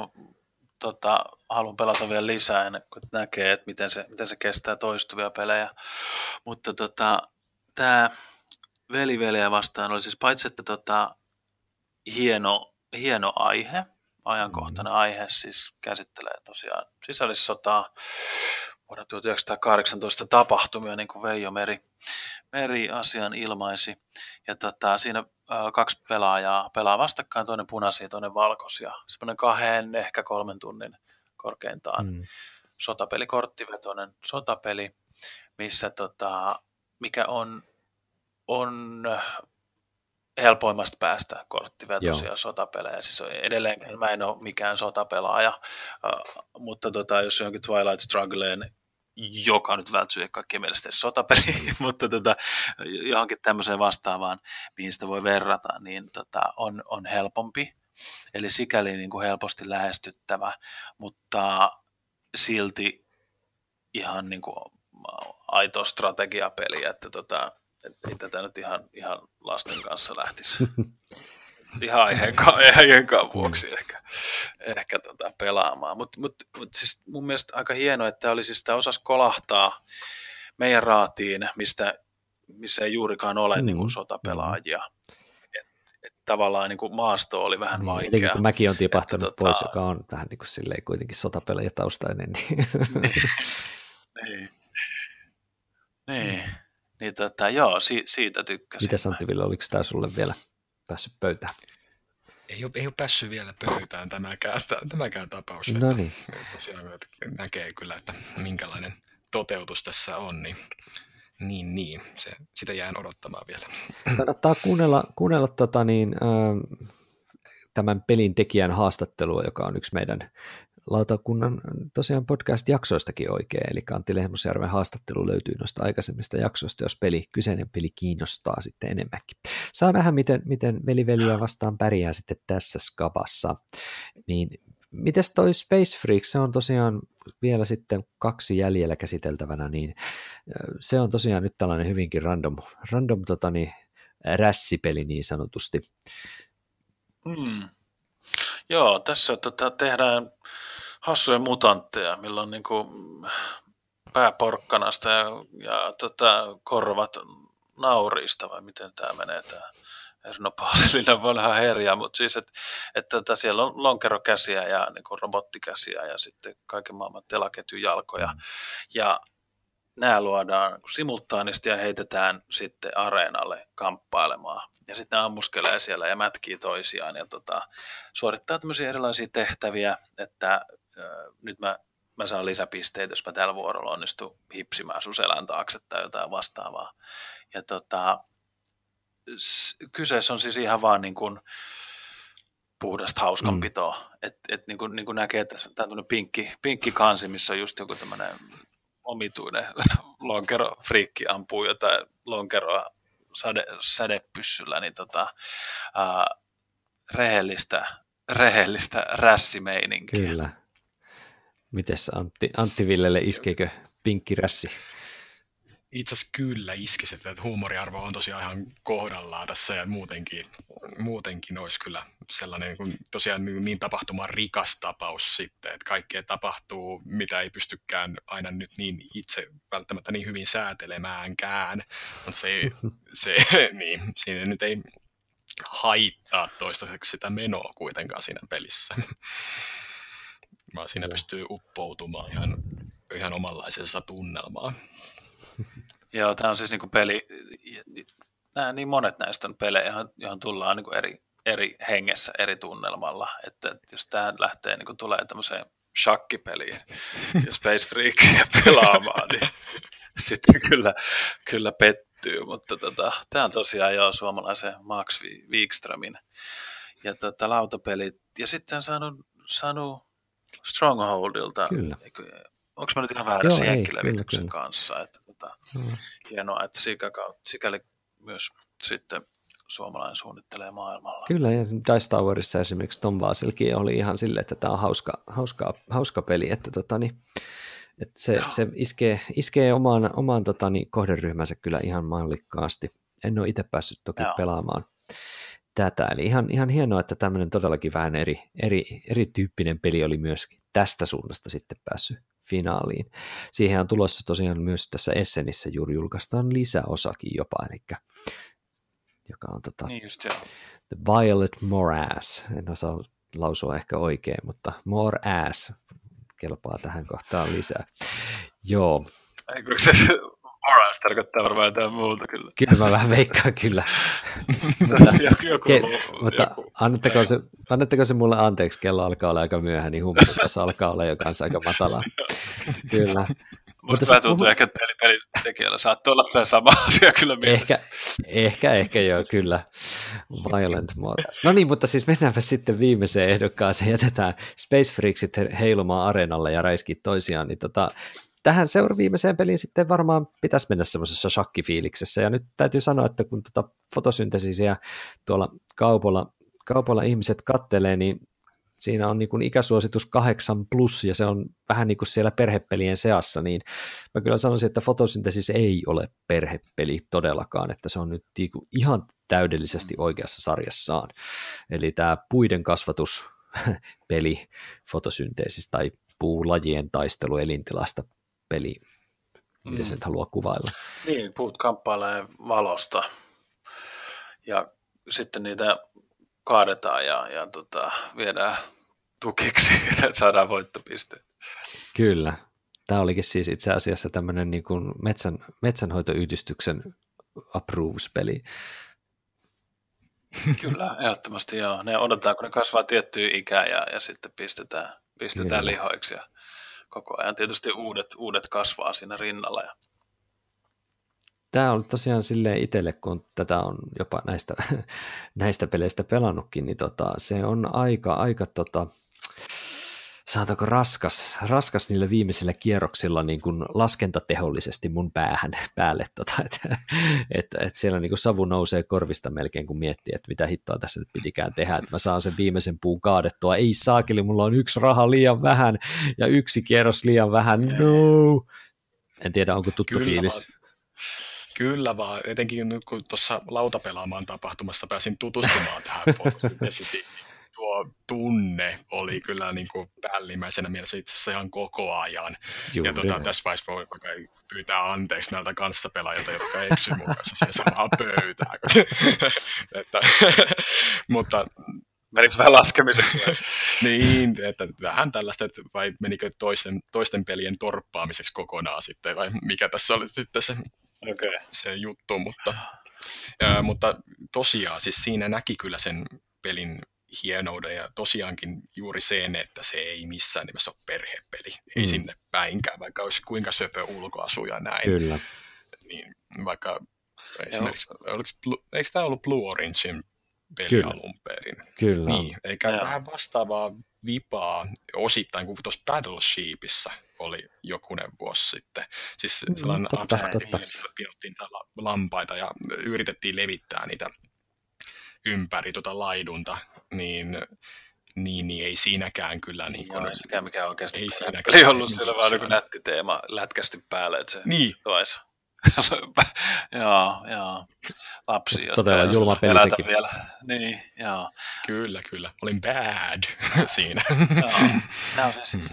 S3: tota, haluan pelata vielä lisää ennen kuin näkee, että miten se, miten se kestää toistuvia pelejä. Mutta tota, tämä veliveliä vastaan oli siis paitsi, että tota, hieno, hieno aihe, ajankohtainen aihe, siis käsittelee tosiaan sisällissotaa, vuonna 1918 tapahtumia, niin kuin Veijo Meri, Meri asian ilmaisi. Ja tota, siinä kaksi pelaajaa pelaa vastakkain, toinen punaisia, toinen valkoisia. Semmoinen kahden, ehkä kolmen tunnin korkeintaan
S1: Mm.
S3: sotapeli, korttivetoinen sotapeli, missä tota, mikä on, on helpoimmasta päästä korttivetoisia
S1: Joo.
S3: sotapelejä. Siis edelleenkään mä en ole mikään sotapelaaja, mutta tota, jos johonkin Twilight Struggleen, joka nyt välttyy kaikkien mielestä sotapeli, <laughs> mutta tota, johonkin tämmöiseen vastaavaan, mihin sitä voi verrata, niin tota, on, on helpompi. Eli sikäli niin kuin helposti lähestyttävä, mutta silti ihan niin kuin aito strategiapeli, että tota, ei tätä nyt ihan, ihan lasten kanssa lähtisi <laughs> ihan <laughs> aiheenkaan, aiheenkaan vuoksi ehkä, ehkä tota pelaamaan. Mutta mut, mut siis mun mielestä aika hienoa, että oli siis sitä osas kolahtaa meidän raatiin, mistä, missä ei juurikaan ole
S1: Mm.
S3: niin kuin sotapelaajia. Et, et tavallaan niin kuin maasto oli vähän
S1: Niin,
S3: vaikea.
S1: etenkin kun mäkin on tipahtanut
S3: Että
S1: pois,
S3: tota-
S1: joka on vähän niin kuin silleen kuitenkin sotapelejä taustainen, niin
S3: Niin. Niin. Niin tota, joo, si- siitä tykkäsin.
S1: mitä Antti Ville, oliko tämä sulle vielä päässyt pöytään?
S2: Ei ole, ei ole päässyt vielä pöytään tämäkään, tämäkään tapaus.
S1: No niin,
S2: näkee kyllä, että minkälainen toteutus tässä on, niin niin, niin. Se, sitä jään odottamaan vielä.
S1: kannattaa kuunnella, kuunnella tota niin, ähm, tämän pelin tekijän haastattelua, joka on yksi meidän lautakunnan tosiaan podcast-jaksoistakin oikein, eli Antti Lehmusjärven haastattelu löytyy noista aikaisemmista jaksoista, jos peli, kyseinen peli kiinnostaa sitten enemmänkin. Saa nähdä, miten, miten veliveliä vastaan pärjää sitten tässä skabassa. Niin, mites toi Space Freak, se on tosiaan vielä sitten kaksi jäljellä käsiteltävänä, niin se on tosiaan nyt tällainen hyvinkin random, random tota niin, rässipeli niin sanotusti.
S3: Mm. Joo, tässä tota, tehdään hassuja mutantteja, millä on niinku, pääporkkanasta ja, ja tota, korvat nauriista, vai miten tämä menee tämä Erno Paasilinen vanha herja, mutta siis, että et, tota, siellä on lonkerokäsiä ja niin kuin robottikäsiä ja sitten kaiken maailman telaketjujalkoja. Ja nämä luodaan simultaanisti ja heitetään sitten areenalle kamppailemaan. Ja sitten ne ammuskelee siellä ja mätkii toisiaan ja tota, suorittaa tämmöisiä erilaisia tehtäviä, että nyt mä, mä saan lisäpisteitä, jos mä tällä vuorolla onnistun hipsimään sun selän taakse tai jotain vastaavaa. Ja tota, kyseessä on siis ihan vaan niin kuin puhdasta hauskanpitoa. Mm. Että et niin kuin, niin kuin näkee, että tämä on pinkki, pinkki kansi, missä on just joku tämmöinen omituinen <laughs> lonkerofriikki ampuu jotain lonkeroa sade, sädepyssyllä, niin tota, ää, rehellistä, rehellistä rässimeininkiä.
S1: Kyllä. Mites Antti, Antti Villelle iskeekö pinkki rässi?
S2: Itse asiassa kyllä iskisi, että huumoriarvo on tosiaan ihan kohdallaan tässä ja muutenkin, muutenkin olisi kyllä sellainen kun tosiaan niin, niin tapahtuman rikas tapaus sitten, että kaikkea tapahtuu, mitä ei pystykään aina nyt niin itse välttämättä niin hyvin säätelemäänkään, mutta se, <laughs> se niin, siinä nyt ei haittaa toistaiseksi sitä menoa kuitenkaan siinä pelissä, vaan siinä pystyy uppoutumaan ihan, ihan omanlaisensa tunnelmaan. <laughs>
S3: Joo, tämä on siis niinku peli, nämä, niin monet näistä on pelejä, johon, johon tullaan niinku eri, eri hengessä, eri tunnelmalla. Että, jos tämä lähtee, niin tulee tämmöiseen shakkipeliin ja Space Freaksia <laughs> pelaamaan, niin <laughs> sitten kyllä, kyllä pettyy. Mutta tota, tämä on tosiaan jo suomalaisen Max Wikströmin ja tota, lautapelit. Ja sitten on saanut, saanut Strongholdilta,
S1: kyllä.
S3: onko mä nyt ihan väärässä jenkkilevityksen kanssa, että tota, mm. hienoa, että sikäli myös sitten suomalainen suunnittelee maailmalla.
S1: Kyllä, ja Dice Towerissa esimerkiksi Tom Baselkin oli ihan silleen, että tämä on hauska, hauska, hauska peli, että, tota, niin, että se, se iskee, iskee omaan, omaan tota, niin, kohderyhmänsä kyllä ihan mallikkaasti. En ole itse päässyt toki Joo. pelaamaan tätä, eli ihan, ihan hienoa, että tämmöinen todellakin vähän eri, eri, erityyppinen peli oli myöskin tästä suunnasta sitten päässyt finaaliin. Siihen on tulossa tosiaan myös tässä Essenissä juuri julkaistaan lisäosakin jopa, eli joka on tota,
S3: niin just, joo.
S1: The Violet Morass. En osaa lausua ehkä oikein, mutta More Ass kelpaa tähän kohtaan lisää. Joo.
S3: Eikö se Morass tarkoittaa varmaan jotain muuta kyllä.
S1: Kyllä mä vähän veikkaan kyllä. <laughs>
S3: joku, joku, Ke,
S1: mutta joku, annettako, se, annettako se mulle anteeksi, kello alkaa olla aika myöhään, niin huumori alkaa olla jo kanssa aika matala. <laughs> kyllä.
S3: Musta vähän tuntuu ehkä, että peli, pelitekijällä saattoi olla tämä sama <laughs> asia kyllä
S1: mielessä. Ehkä, ehkä, ehkä joo, kyllä. Violent Morals. No niin, mutta siis mennäänpä sitten viimeiseen ehdokkaaseen. Jätetään Space Freaksit heilumaan areenalle ja räiskii toisiaan. Niin tota, tähän seura viimeiseen peliin sitten varmaan pitäisi mennä semmoisessa shakkifiiliksessä. Ja nyt täytyy sanoa, että kun tota fotosyntesiisiä tuolla kaupalla, kaupalla ihmiset kattelee, niin siinä on niin kuin ikäsuositus 8 plus ja se on vähän niin kuin siellä perhepelien seassa, niin mä kyllä sanoisin, että fotosyntesis ei ole perhepeli todellakaan, että se on nyt niinku ihan täydellisesti oikeassa sarjassaan. Eli tämä puiden kasvatuspeli, <laughs> fotosynteesis tai puulajien taistelu elintilasta peli, miten mm. se nyt haluaa kuvailla.
S3: Niin, puut kamppailee valosta ja sitten niitä kaadetaan ja, ja tota, viedään tukiksi, <laughs> että saadaan voittopisteet.
S1: Kyllä. Tämä olikin siis itse asiassa tämmöinen niin kuin metsän, metsänhoitoyhdistyksen approves-peli.
S3: Kyllä, ehdottomasti joo. Ne odotetaan, kun ne kasvaa tiettyä ikää ja, ja sitten pistetään, pistetään lihoiksi ja koko ajan tietysti uudet, uudet kasvaa siinä rinnalla. Ja
S1: tämä on tosiaan silleen itselle, kun tätä on jopa näistä, <laughs> näistä peleistä pelannutkin, niin tota, se on aika, aika tota, saatako raskas, raskas niillä viimeisillä kierroksilla niin kuin laskentatehollisesti mun päähän <laughs> päälle, tota, että et, et siellä niin kuin savu nousee korvista melkein, kun miettii, että mitä hittoa tässä nyt pitikään tehdä, että mä saan sen viimeisen puun kaadettua, ei saakeli, mulla on yksi raha liian vähän ja yksi kierros liian vähän, no. En tiedä, onko tuttu Kyllä, fiilis.
S2: Kyllä vaan, etenkin nyt kun tuossa lautapelaamaan tapahtumassa pääsin tutustumaan tähän <laughs> tuo tuo tunne oli kyllä niin kuin päällimmäisenä mielessä itse asiassa ihan koko ajan. Juuri. Ja tuota, tässä vaiheessa voi vaikka pyytää anteeksi näiltä kanssapelaajilta, jotka eksyivät mun kanssa siihen samaan pöytään. <laughs> että, <laughs> mutta
S3: Menikö vähän laskemiseksi?
S2: niin, että vähän tällaista, että vai menikö toisten, toisten pelien torppaamiseksi kokonaan sitten, vai mikä tässä oli sitten se, okay. se juttu, mutta, ää, mutta tosiaan siis siinä näki kyllä sen pelin hienouden ja tosiaankin juuri sen, että se ei missään nimessä ole perhepeli. Ei mm. sinne päinkään, vaikka olisi kuinka söpö ulkoasu ja näin.
S1: Kyllä.
S2: Niin, vaikka esimerkiksi, oliko, eikö tämä ollut Blue Orangein peli Kyllä. alun perin?
S1: Kyllä.
S2: Niin, eikä ja. vähän vastaavaa vipaa osittain kuin tuossa Battleshipissa oli jokunen vuosi sitten. Siis mm, sellainen mm, totta, totta. missä lampaita ja yritettiin levittää niitä ympäri tuota laidunta, niin niin, niin ei siinäkään kyllä. Niin
S3: Joo, ei sekään mikään oikeasti ei siinäkään ei ollut siellä vaan niin nätti teema lätkästi päälle, että se
S2: niin.
S3: toisi. <laughs> joo, joo. Lapsi, jotka
S1: Todella julma peli sekin.
S3: Vielä. Niin, joo.
S2: Kyllä, kyllä. Olin bad <laughs> siinä.
S3: joo. Tämä on siis,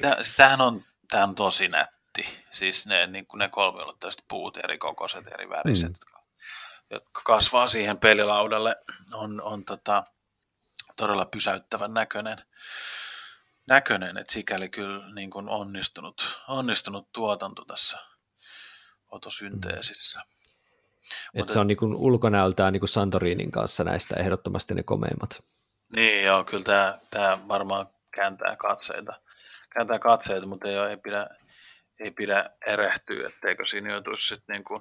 S3: tämä, siis tämähän on, tämä on tosi nätti. Siis ne, niin kuin ne kolmiulotteiset puut, eri kokoiset, eri väriset, mm jotka kasvaa siihen pelilaudalle, on, on tota, todella pysäyttävän näköinen. näköinen että sikäli kyllä niin kuin onnistunut, onnistunut tuotanto tässä fotosynteesissä.
S1: Mm. Että se on niin kuin ulkonäöltään niin kuin Santorinin kanssa näistä ehdottomasti ne komeimmat.
S3: Niin joo, kyllä tämä, tämä varmaan kääntää katseita, kääntää katseita mutta ei, ei pidä ei pidä erehtyä, etteikö siinä joutuisi sitten niin kuin,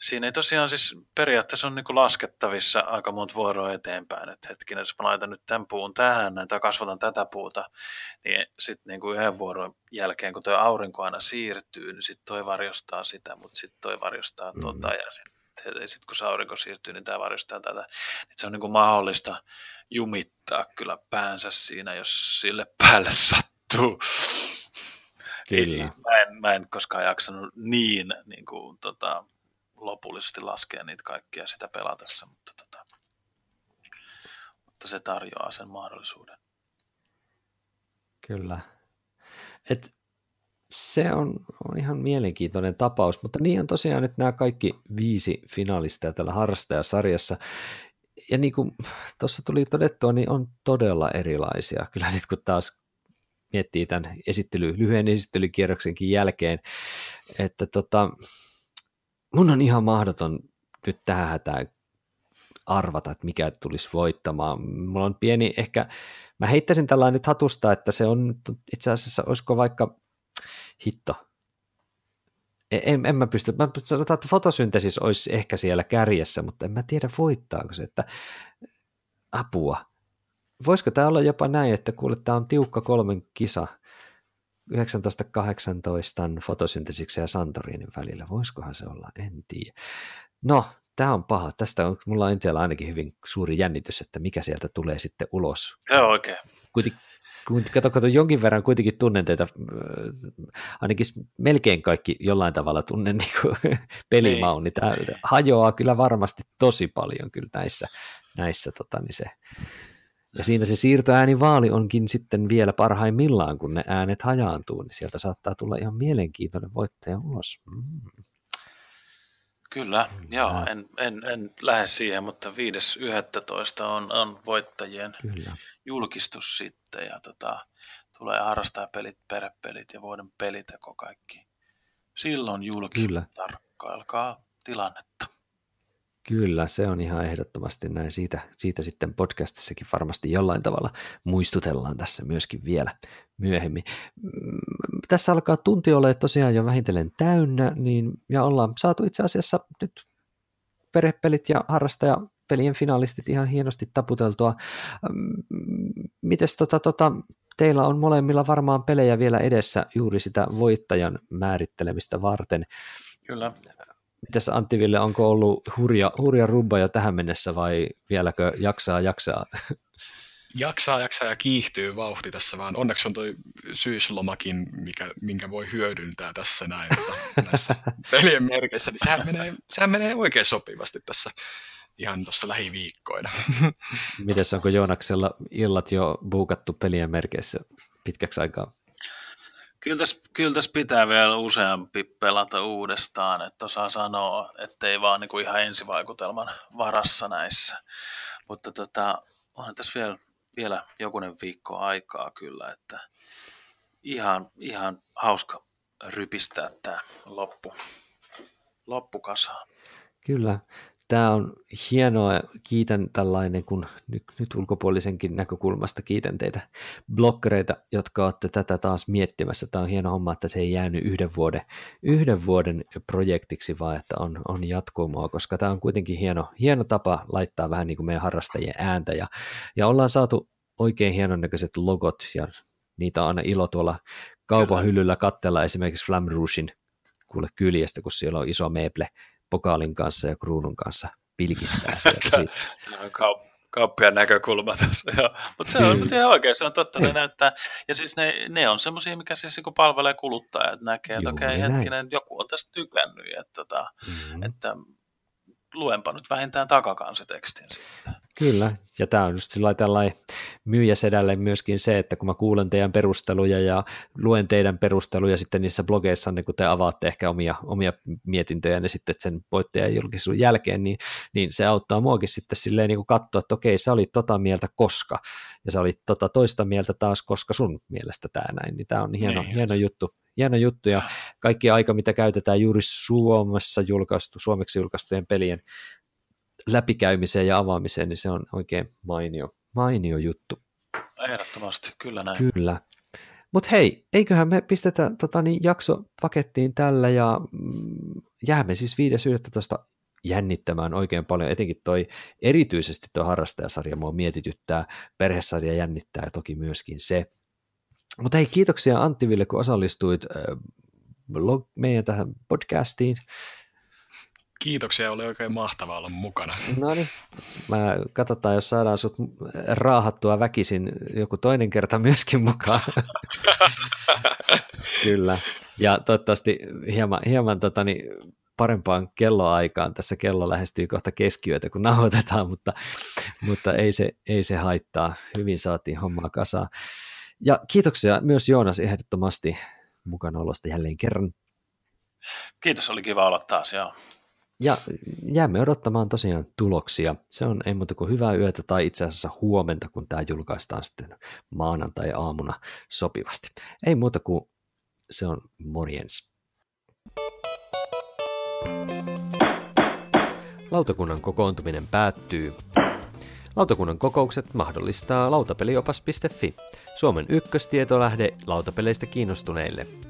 S3: siinä ei tosiaan siis periaatteessa on niin kuin laskettavissa aika monta vuoroa eteenpäin, että hetkinen, jos mä laitan nyt tämän puun tähän, tai kasvatan tätä puuta, niin sitten niin kuin yhden vuoron jälkeen, kun tuo aurinko aina siirtyy, niin sitten toi varjostaa sitä, mutta sitten toi varjostaa mm. tota, ja sitten sit kun se aurinko siirtyy, niin tämä varjostaa tätä. Et se on niin kuin mahdollista jumittaa kyllä päänsä siinä, jos sille päälle sattuu.
S1: Kyllä.
S3: mä, en, mä en koskaan jaksanut niin, niin kuin, tota, lopullisesti laskea niitä kaikkia sitä pelatessa, mutta, tota, mutta se tarjoaa sen mahdollisuuden.
S1: Kyllä. Et se on, on ihan mielenkiintoinen tapaus, mutta niin on tosiaan nyt nämä kaikki viisi finalistia tällä harrastajasarjassa. Ja niin kuin tuossa tuli todettua, niin on todella erilaisia. Kyllä nyt kun taas miettii tämän esittely, lyhyen esittelykierroksenkin jälkeen, että tota, mun on ihan mahdoton nyt tähän hätään arvata, että mikä tulisi voittamaan. Mulla on pieni, ehkä, mä heittäisin tällainen nyt hatusta, että se on itse asiassa, olisiko vaikka hitto, e, en, en mä pysty, mä sanotaan, että fotosyntesis olisi ehkä siellä kärjessä, mutta en mä tiedä voittaako se, että apua voisiko tämä olla jopa näin, että kuule, tämä on tiukka kolmen kisa 1918 fotosyntesiksen ja Santorinin välillä. Voisikohan se olla? En tiedä. No, tämä on paha. Tästä on, mulla on itsellä ainakin hyvin suuri jännitys, että mikä sieltä tulee sitten ulos.
S3: Se on oikein.
S1: Kuitenkin, kato, kato, jonkin verran kuitenkin tunnen teitä, äh, ainakin melkein kaikki jollain tavalla tunnen niin kuin <laughs> pelimaun, niin tämä hajoaa kyllä varmasti tosi paljon kyllä näissä, näissä tota, niin se ja siinä se siirtoäänivaali onkin sitten vielä parhaimmillaan, kun ne äänet hajaantuu, niin sieltä saattaa tulla ihan mielenkiintoinen voittaja ulos. Mm.
S3: Kyllä, Kyllä. joo, en, en, en lähde siihen, mutta 5.11. on, on voittajien Kyllä. julkistus sitten, ja tota, tulee harrastajapelit, perepelit ja vuoden peliteko kaikki. Silloin julki, Kyllä. tarkkailkaa tilannetta.
S1: Kyllä, se on ihan ehdottomasti näin. Siitä, siitä sitten podcastissakin varmasti jollain tavalla muistutellaan tässä myöskin vielä myöhemmin. Mm, tässä alkaa tunti olla tosiaan jo vähitellen täynnä, niin, ja ollaan saatu itse asiassa nyt perhepelit ja harrastajapelien finalistit ihan hienosti taputeltua. Mm, mites tota, tota, teillä on molemmilla varmaan pelejä vielä edessä juuri sitä voittajan määrittelemistä varten.
S3: Kyllä.
S1: Mitäs Antti Ville, onko ollut hurja, hurja rubba jo tähän mennessä vai vieläkö jaksaa jaksaa? <laughs>
S2: Jaksaa, jaksaa ja kiihtyy vauhti tässä vaan. Onneksi on toi syyslomakin, mikä, minkä voi hyödyntää tässä näin näissä <laughs> pelien merkeissä, niin sehän menee, sehän menee oikein sopivasti tässä ihan tuossa lähiviikkoina. <laughs>
S1: Mites onko Joonaksella illat jo buukattu pelien merkeissä pitkäksi aikaa?
S3: Kyllä tässä, kyllä tässä pitää vielä useampi pelata uudestaan, että osaa sanoa, ettei vaan niin kuin ihan ensivaikutelman varassa näissä. Mutta tota, onhan tässä vielä, vielä jokunen viikko aikaa kyllä, että ihan, ihan hauska rypistää tämä loppu, loppukasaan.
S1: Kyllä. Tämä on hienoa. Kiitän tällainen, kun nyt, nyt ulkopuolisenkin näkökulmasta kiitän teitä blokkereita, jotka olette tätä taas miettimässä. Tämä on hieno homma, että se ei jäänyt yhden vuoden, yhden vuoden projektiksi, vaan että on, on jatkumoa, koska tämä on kuitenkin hieno, hieno tapa laittaa vähän niin kuin meidän harrastajien ääntä. Ja, ja ollaan saatu oikein hienon näköiset logot ja niitä on aina ilo tuolla kaupan hyllyllä katsella esimerkiksi Flam Rougein kuule kyljestä, kun siellä on iso meeple pokaalin kanssa ja kruunun kanssa pilkistää <laughs> sieltä.
S3: Kaup- kauppian näkökulma tässä. Mutta se on mutta ihan oikein, se on totta, ne näyttää. Ja siis ne, ne on semmoisia, mikä siis kun palvelee kuluttajat, näkee, että okei, okay, hetkinen, joku on tästä tykännyt, että, tota, mm-hmm. että luenpa nyt vähintään takakansitekstiä sitten.
S1: Kyllä, ja tämä on just sillä tällainen myyjäsedälle myöskin se, että kun mä kuulen teidän perusteluja ja luen teidän perusteluja sitten niissä blogeissa, niin kun te avaatte ehkä omia, omia mietintöjä ne sitten sen voittajan julkisuuden jälkeen, niin, niin se auttaa muakin sitten silleen niin kuin katsoa, että okei, sä olit tota mieltä koska, ja sä olit tota toista mieltä taas koska sun mielestä tämä näin, niin tämä on hieno, niin hieno juttu, hieno juttu, ja kaikki aika, mitä käytetään juuri Suomessa julkaistu, suomeksi julkaistujen pelien läpikäymiseen ja avaamiseen, niin se on oikein mainio, mainio juttu.
S3: Ehdottomasti, kyllä näin.
S1: Kyllä. Mutta hei, eiköhän me pistetä tota, niin, jakso pakettiin tällä ja mm, jäämme siis 5.11. jännittämään oikein paljon, etenkin toi erityisesti tuo harrastajasarja mua mietityttää, perhesarja jännittää ja toki myöskin se. Mutta hei, kiitoksia Anttiville, kun osallistuit äh, meidän tähän podcastiin.
S2: Kiitoksia, oli oikein mahtavaa olla mukana.
S1: No niin, mä katsotaan, jos saadaan sut raahattua väkisin joku toinen kerta myöskin mukaan. <laughs> Kyllä, ja toivottavasti hieman, hieman totani, parempaan kelloaikaan. Tässä kello lähestyy kohta keskiyötä, kun nauhoitetaan, mutta, mutta ei, se, ei se haittaa. Hyvin saatiin hommaa kasaan. Ja kiitoksia myös Joonas ehdottomasti mukanaolosta jälleen kerran.
S3: Kiitos, oli kiva olla taas. Joo.
S1: Ja jäämme odottamaan tosiaan tuloksia. Se on ei muuta kuin hyvää yötä tai itse asiassa huomenta, kun tämä julkaistaan sitten maanantai-aamuna sopivasti. Ei muuta kuin se on morjens. Lautakunnan kokoontuminen päättyy. Lautakunnan kokoukset mahdollistaa lautapeliopas.fi, Suomen ykköstietolähde lautapeleistä kiinnostuneille –